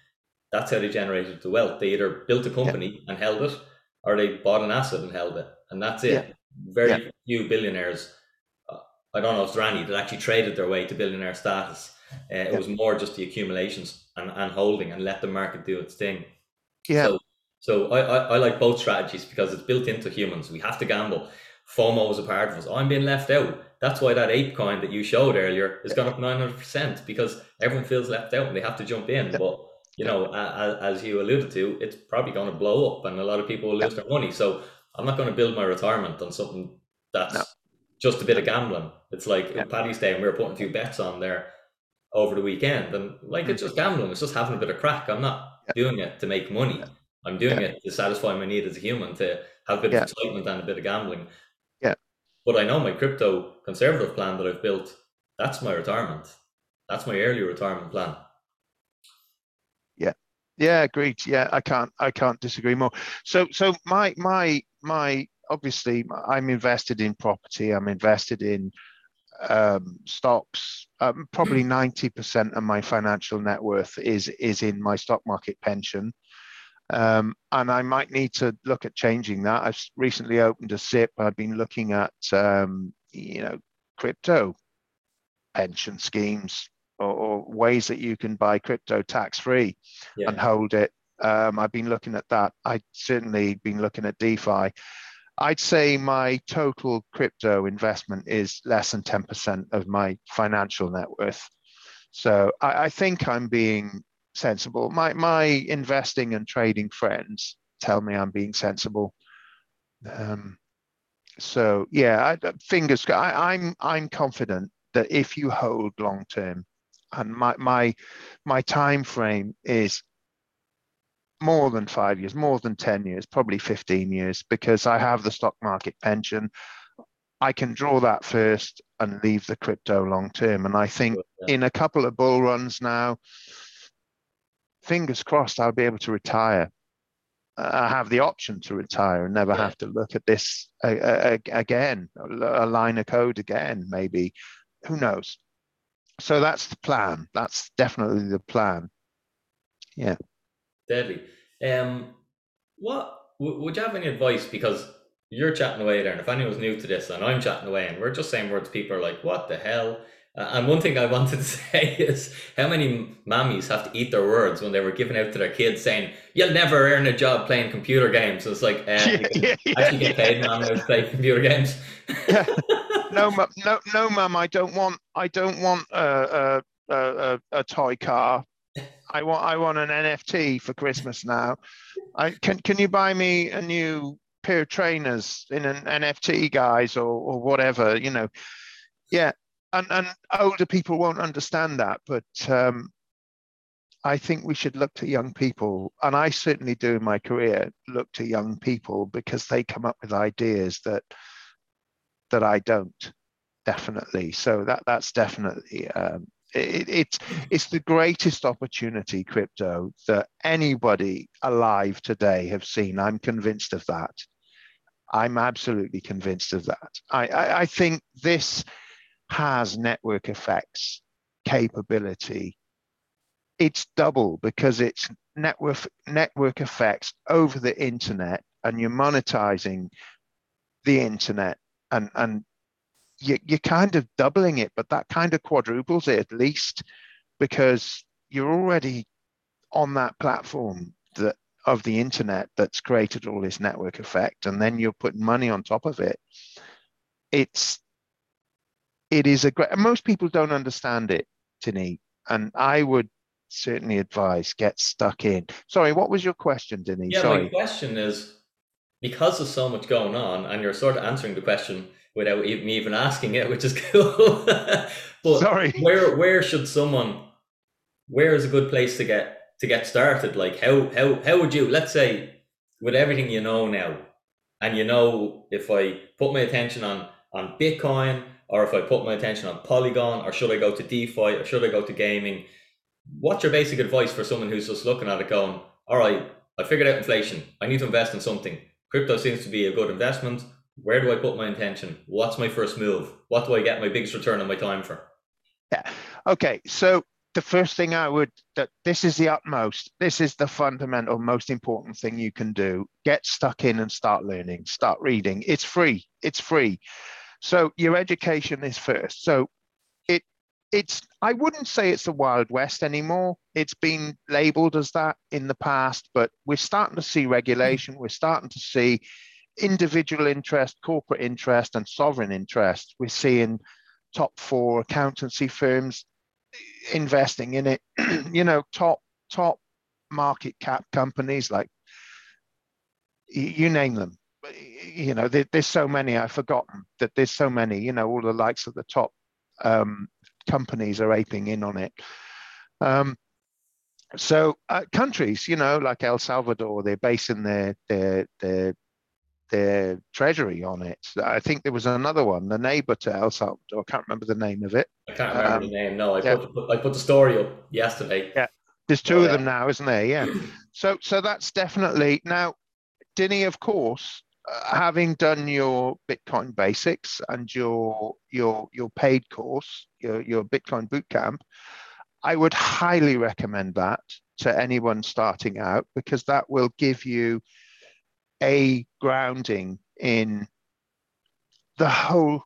that's how they generated the wealth. They either built a company yeah. and held it, or they bought an asset and held it, and that's it. Yeah. Very yeah. few billionaires. I don't know if there any that actually traded their way to billionaire status. Uh, it was more just the accumulations and, and holding and let the market do its thing. Yeah. So, so I, I, I like both strategies because it's built into humans. We have to gamble. FOMO is a part of us. I'm being left out. That's why that ape coin that you showed earlier has gone up 900% because everyone feels left out and they have to jump in. But, you know, as, as you alluded to, it's probably going to blow up and a lot of people will lose their money. So I'm not going to build my retirement on something that's no. Just a bit of gambling. It's like yeah. Paddy's Day and we were putting a few bets on there over the weekend. And like, it's mm. just gambling. It's just having a bit of crack. I'm not yeah. doing it to make money. I'm doing yeah. it to satisfy my need as a human, to have a bit of excitement and a bit of gambling. Yeah. But I know my crypto conservative plan that I've built, that's my retirement. That's my early retirement plan. Yeah. Yeah, agreed. Yeah, I can't I can't disagree more. So so my my my obviously I'm invested in property, I'm invested in um, stocks. Um, probably 90% of my financial net worth is is in my stock market pension. Um, and I might need to look at changing that. I've recently opened a SIPP. I've been looking at, um, you know, crypto pension schemes or, or, ways that you can buy crypto tax free yeah. and hold it. Um, I've been looking at that. I've certainly been looking at DeFi. I'd say my total crypto investment is less than 10% of my financial net worth. So I, I think I'm being sensible. My my investing and trading friends tell me I'm being sensible. Um, so yeah, I, fingers. I, I'm I'm confident that if you hold long term, and my my my time frame is more than five years, more than ten years, probably fifteen years, because I have the stock market pension. I can draw that first and leave the crypto long term. And I think in a couple of bull runs now, fingers crossed I'll be able to retire. I have the option to retire and never yeah. have to look at this again, a line of code again, maybe. Who knows? So that's the plan. That's definitely the plan. Yeah. Deadly. Um, what would you have any advice? Because you're chatting away there, and if anyone's new to this, and I'm chatting away, and we're just saying words, people are like, "What the hell?" Uh, and one thing I wanted to say is how many mammies have to eat their words when they were giving out to their kids saying, You'll never earn a job playing computer games. It's like, uh, yeah, yeah, yeah, actually get paid now to play computer games. no, no, no, mum, I don't want, I don't want a, a, a, a toy car. I want, I want an NFT for Christmas now. I can, can you buy me a new pair of trainers in an NFT, guys, or, or whatever, you know? Yeah, and, and older people won't understand that, but um, I think we should look to young people, and I certainly do in my career. Look to young people because they come up with ideas that that I don't. Definitely, so that that's definitely um, it, it's it's the greatest opportunity crypto that anybody alive today have seen. I'm convinced of that. I'm absolutely convinced of that. I, I, I think this has network effects capability, it's double because it's network network effects over the internet and you're monetizing the internet and and you, you're kind of doubling it, but that kind of quadruples it at least because you're already on that platform that of the internet that's created all this network effect, and then you're putting money on top of it. It's it is a great. Most people don't understand it, Dinny, and I would certainly advise get stuck in. Sorry, what was your question, Dinny? Yeah, Sorry. my question is because there's so much going on, and you're sort of answering the question without me even asking it, which is cool. but Sorry. where where should someone? Where is a good place to get to get started? Like how how how would you? Let's say with everything you know now, and you know if I put my attention on on Bitcoin, or if I put my attention on Polygon, or should I go to DeFi, or should I go to gaming? What's your basic advice for someone who's just looking at it, going, "All right, I figured out inflation. I need to invest in something. Crypto seems to be a good investment where do I put my intention? What's my first move? What do I get my biggest return on my time for? Yeah. Okay. So the first thing I would that this is the utmost. This is the fundamental, most important thing you can do. Get stuck in and start learning. Start reading. It's free. It's free. So your education is first. So it it's I wouldn't say it's the Wild West anymore. It's been labeled as that in the past, but we're starting to see regulation. We're starting to see individual interest, corporate interest, and sovereign interest. We're seeing top four accountancy firms investing in it. you know, top top market cap companies like you name them. You know, there, there's so many I've forgotten that there's so many. You know, all the likes of the top um, companies are aping in on it. Um, so uh, countries, you know, like El Salvador, they're basing their their their their treasury on it. I think there was another one, the neighbor to El Salvador. I can't remember the name of it. I can't remember um, the name. No, I, yeah. put, I put the story up yesterday. Yeah, there's two oh, of yeah. them now, isn't there? Yeah. so so that's definitely now, Dinny, of course. Uh, having done your Bitcoin basics and your your your paid course, your your Bitcoin bootcamp, I would highly recommend that to anyone starting out because that will give you a grounding in the whole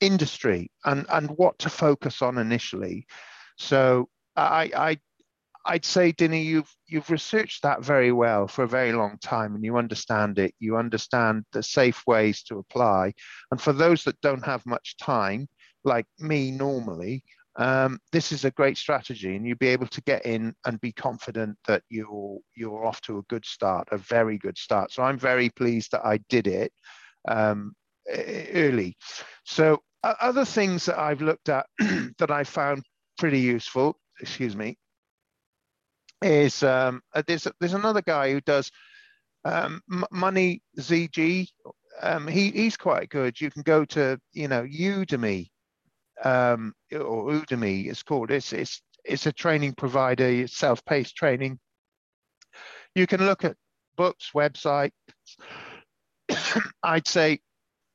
industry and, and what to focus on initially. So I, I I'd say, Dinny, you've you've researched that very well for a very long time, and you understand it. You understand the safe ways to apply. And for those that don't have much time, like me normally, um, this is a great strategy and you'll be able to get in and be confident that you're you're off to a good start a very good start. So i'm very pleased that i did it um, early. So uh, other things that i've looked at that i found pretty useful excuse me is um, uh, there's there's another guy who does um, money zg um, he, he's quite good. You can go to you know udemy um, or Udemy it's called. It's, it's, it's a training provider, self-paced training. You can look at books, websites. I'd say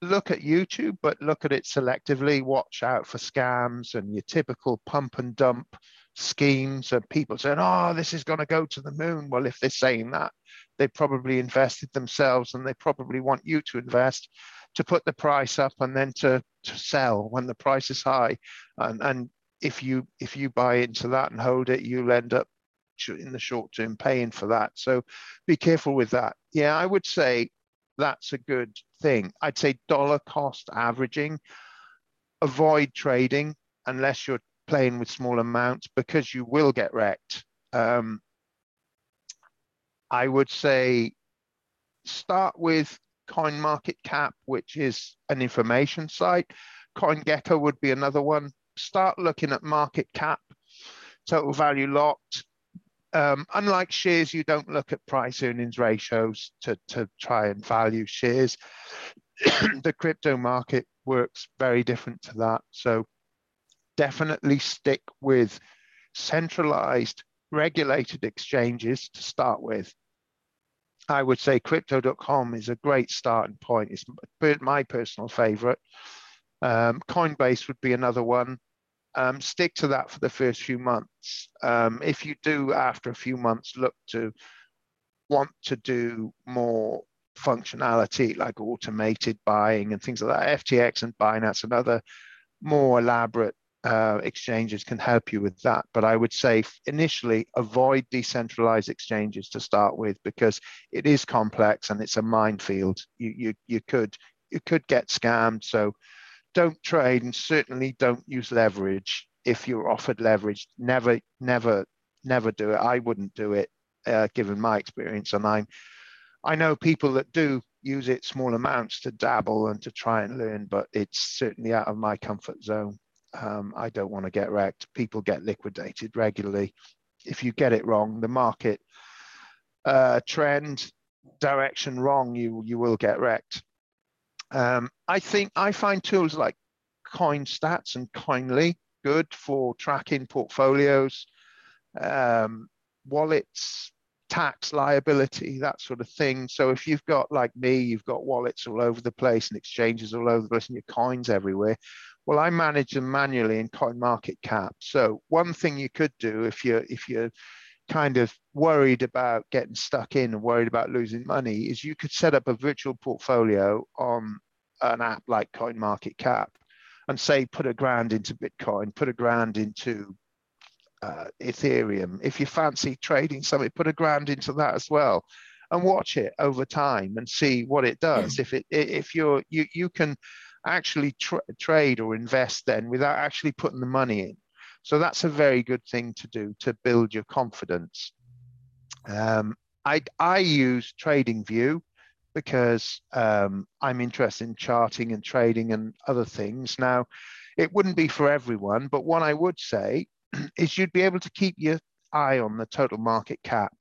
look at YouTube, but look at it selectively. Watch out for scams and your typical pump and dump schemes and people saying, oh, this is going to go to the moon. Well, if they're saying that, they probably invested themselves and they probably want you to invest to put the price up and then to, to sell when the price is high. And, and if you if you buy into that and hold it, you'll end up in the short term paying for that. So be careful with that. Yeah, I would say that's a good thing. I'd say dollar cost averaging. Avoid trading unless you're playing with small amounts because you will get wrecked. Um, I would say start with Coin Market Cap, which is an information site. CoinGecko would be another one. Start looking at market cap, total value locked. Um, unlike shares, you don't look at price earnings ratios to, to try and value shares. the crypto market works very different to that. So definitely stick with centralized regulated exchanges to start with. I would say crypto.com is a great starting point. It's my personal favorite. Um, Coinbase would be another one. Um, stick to that for the first few months. Um, if you do, after a few months, look to want to do more functionality like automated buying and things like that. FTX and Binance and other more elaborate uh, exchanges can help you with that. But I would say initially avoid decentralized exchanges to start with because it is complex and it's a minefield. You you you could you could get scammed. So don't trade and certainly don't use leverage if you're offered leverage. Never never never do it. I wouldn't do it uh, given my experience, and I'm I know people that do use it small amounts to dabble and to try and learn, but it's certainly out of my comfort zone. Um, I don't want to get wrecked. People get liquidated regularly. If you get it wrong, the market uh, trend direction wrong, you you will get wrecked. Um, I think I find tools like CoinStats and Koinly good for tracking portfolios, um, wallets, tax liability, that sort of thing. So if you've got like me, you've got wallets all over the place and exchanges all over the place and your coins everywhere. Well, I manage them manually in Coin Market Cap. So one thing you could do if you're if you're kind of worried about getting stuck in and worried about losing money is you could set up a virtual portfolio on an app like Coin Market Cap and say put a grand into Bitcoin, put a grand into uh, Ethereum. If you fancy trading something, put a grand into that as well, and watch it over time and see what it does. If it if you're you you can actually tra trade or invest then without actually putting the money in. So that's a very good thing to do to build your confidence. Um, I I use TradingView because um, I'm interested in charting and trading and other things. Now, it wouldn't be for everyone, but what I would say is you'd be able to keep your eye on the total market cap.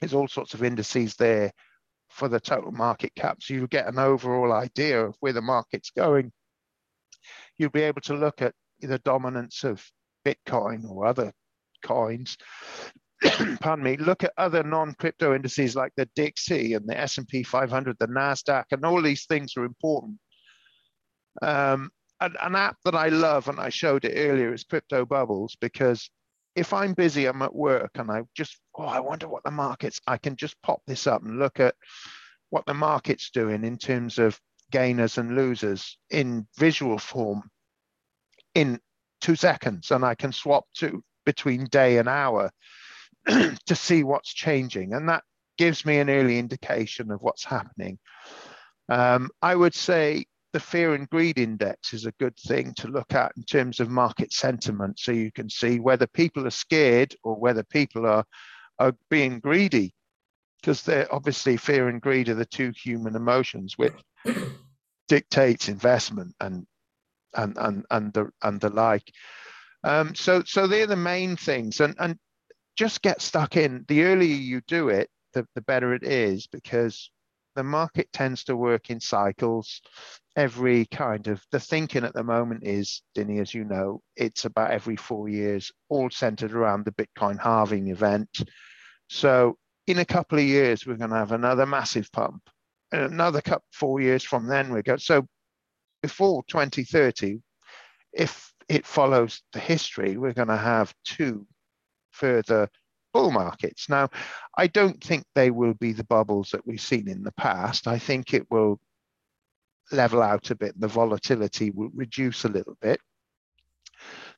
There's all sorts of indices there for the total market cap. So you get an overall idea of where the market's going. You'll be able to look at the dominance of Bitcoin or other coins. Pardon me. Look at other non-crypto indices like the Dixie and the S&P 500, the Nasdaq, and all these things are important. Um, an, an app that I love, and I showed it earlier, is Crypto Bubbles because if I'm busy, I'm at work, and I just, oh, I wonder what the market's, I can just pop this up and look at what the market's doing in terms of gainers and losers in visual form in two seconds, and I can swap to between day and hour to see what's changing, and that gives me an early indication of what's happening. Um, I would say the fear and greed index is a good thing to look at in terms of market sentiment. So you can see whether people are scared or whether people are, are being greedy. Because they're obviously fear and greed are the two human emotions which dictates investment and and and and the and the like. Um, so so they're the main things. And and just get stuck in. The earlier you do it, the, the better it is because the market tends to work in cycles every kind of the thinking at the moment is Dinny, as you know, it's about every four years, all centered around the Bitcoin halving event. So in a couple of years, we're going to have another massive pump. And another couple four years from then, we go. So before 2030, if it follows the history, we're going to have two further bull markets. Now, I don't think they will be the bubbles that we've seen in the past. I think it will level out a bit. The volatility will reduce a little bit.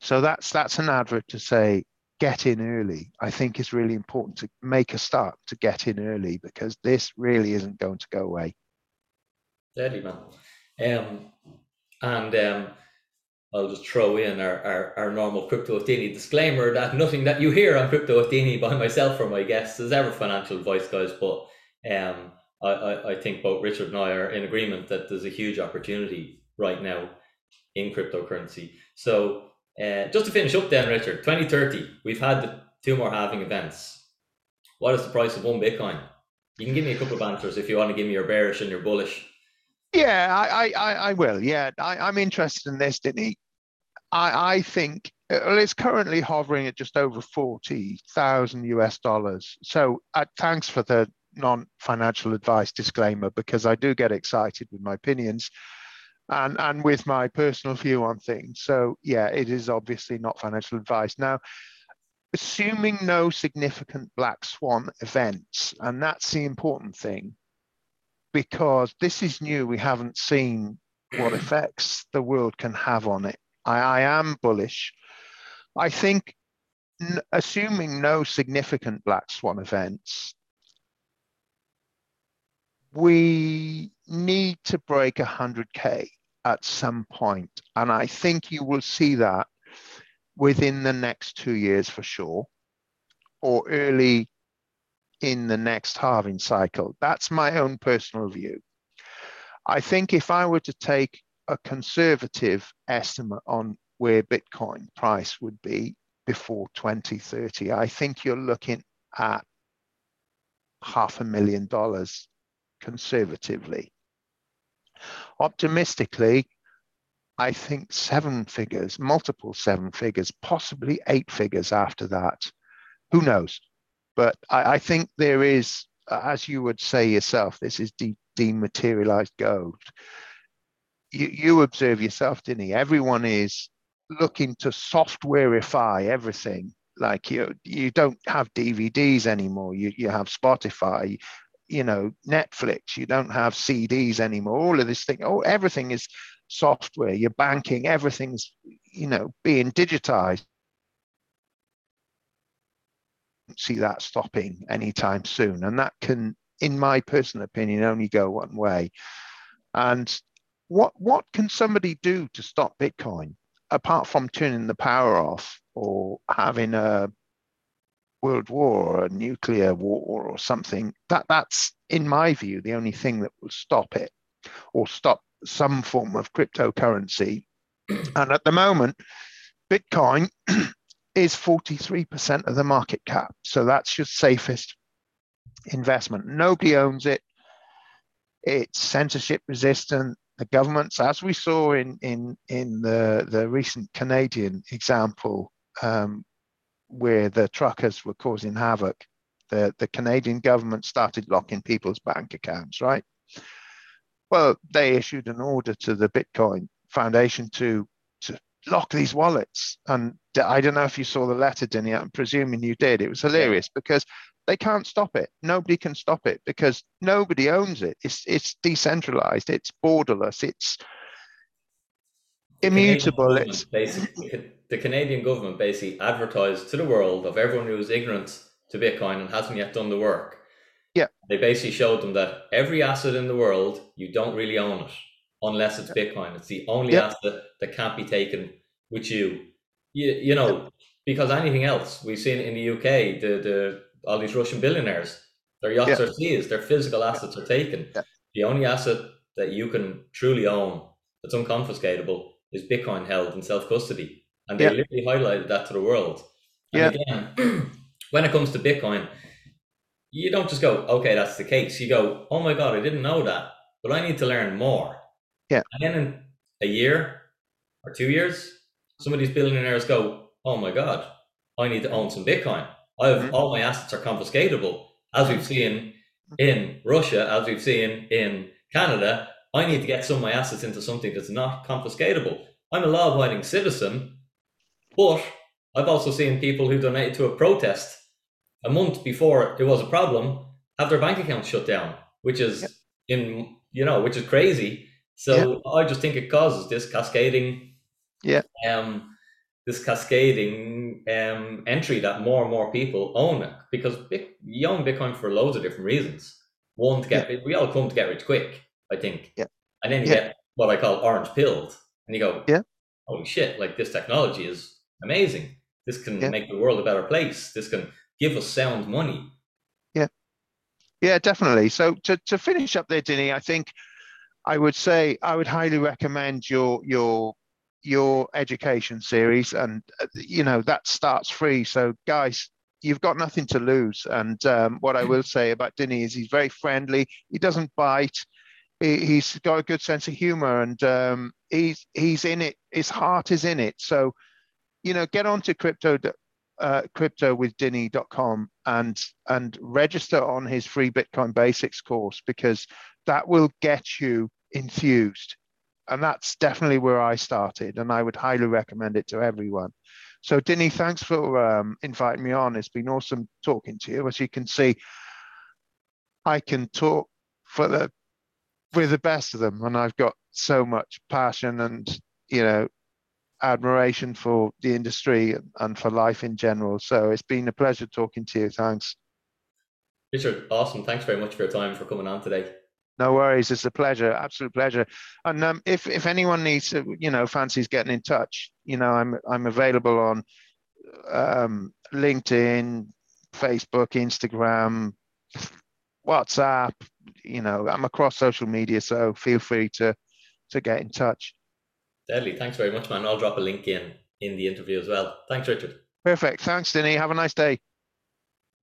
So that's that's an advert to say get in early. I think it's really important to make a start to get in early because this really isn't going to go away. Deadly man. Um, and um, I'll just throw in our, our, our normal Crypto With Dinny disclaimer that nothing that you hear on Crypto With Dinny by myself or my guests is ever financial advice, guys. But um, I, I, I think both Richard and I are in agreement that there's a huge opportunity right now in cryptocurrency. So uh, just to finish up then, Richard, 2030, we've had the two more halving events. What is the price of one Bitcoin? You can give me a couple of answers if you want to give me your bearish and your bullish. Yeah, I, I, I will. Yeah, I, I'm interested in this, Dinny. I, I think well, it's currently hovering at just over 40,000 US dollars. So uh, thanks for the non-financial advice disclaimer because I do get excited with my opinions and and with my personal view on things. So yeah, it is obviously not financial advice. Now, assuming no significant black swan events, and that's the important thing. because this is new. We haven't seen what effects the world can have on it. I, I am bullish. I think, n- assuming no significant black swan events, we need to break 100k at some point, and I think you will see that within the next two years for sure, or early in the next halving cycle. That's my own personal view. I think if I were to take a conservative estimate on where Bitcoin price would be before 2030, I think you're looking at half a million dollars conservatively. Optimistically, I think seven figures, multiple seven figures, possibly eight figures after that. Who knows? But I, I think there is, as you would say yourself, this is de- dematerialized gold. You, you observe yourself, Dinny? Everyone is looking to softwareify everything. Like you, you don't have DVDs anymore. You you have Spotify, you know, Netflix. You don't have CDs anymore. All of this thing. Oh, everything is software. Your banking, everything's you know being digitized see that stopping anytime soon. And that can, in my personal opinion, only go one way. And what what can somebody do to stop Bitcoin apart from turning the power off or having a world war or a nuclear war or something? That that's in my view the only thing that will stop it or stop some form of cryptocurrency. and at the moment, Bitcoin is 43% of the market cap. So that's your safest investment. Nobody owns it. It's censorship resistant. The governments, as we saw in in in the the recent Canadian example, um, where the truckers were causing havoc, the the Canadian government started locking people's bank accounts. Right. Well, they issued an order to the Bitcoin Foundation to to lock these wallets. And I don't know if you saw the letter, Dinny. I'm presuming you did. It was hilarious because they can't stop it. Nobody can stop it because nobody owns it. It's it's decentralized. It's borderless. It's immutable. It's basically the Canadian government basically advertised to the world of everyone who is ignorant to Bitcoin and hasn't yet done the work. Yeah. They basically showed them that every asset in the world, you don't really own it unless it's Bitcoin. It's the only yep. asset that can't be taken with you. You, you know, yep. because anything else we've seen in the UK, the the all these Russian billionaires, their yachts yep. are seized, their physical assets are taken. The only asset that you can truly own that's unconfiscatable is Bitcoin held in self custody, and they literally highlighted that to the world. And again, when it comes to Bitcoin, you don't just go, okay, that's the case. You go, oh my god, I didn't know that, but I need to learn more. Yeah. And then in a year or two years, some of these billionaires go, "Oh my god, I need to own some Bitcoin. I have mm-hmm. all my assets are confiscatable." As we've seen in Russia, as we've seen in Canada, I need to get some of my assets into something that's not confiscatable. I'm a law-abiding citizen, but I've also seen people who donated to a protest a month before it was a problem have their bank accounts shut down, which is yep. in you know, which is crazy. So yeah. I just think it causes this cascading, yeah, um, this cascading um entry that more and more people own it because big, you own Bitcoin for loads of different reasons. One to get yeah. we all come to get rich quick, I think, yeah, and then you yeah. get what I call orange pilled, and you go, yeah, holy shit, like this technology is amazing. This can yeah. make the world a better place. This can give us sound money. Yeah, yeah, definitely. So to to finish up there, Dinny, I think I would say I would highly recommend your your your education series, and uh, you know that starts free. So guys, you've got nothing to lose. And um, what I will say about Dinny is he's very friendly. He doesn't bite. He, has got a good sense of humor, and um, he's he's in it. His heart is in it. So, you know, get onto crypto uh, cryptowithdinny.com and and register on his free Bitcoin basics course because that will get you enthused. And that's definitely where I started, and I would highly recommend it to everyone. So, Dinny, thanks for um, inviting me on. It's been awesome talking to you. As you can see, I can talk for the with the best of them, and I've got so much passion and you know admiration for the industry and for life in general. So it's been a pleasure talking to you. Thanks. Richard, awesome. Thanks very much for your time for coming on today. No worries. It's a pleasure. Absolute pleasure. And um, if if anyone needs to, you know, fancies getting in touch, you know, I'm I'm available on um, LinkedIn, Facebook, Instagram, WhatsApp. You know, I'm across social media, so feel free to to get in touch. Deadly. Thanks very much, man. I'll drop a link in in the interview as well. Thanks, Richard. Perfect. Thanks, Dinny. Have a nice day.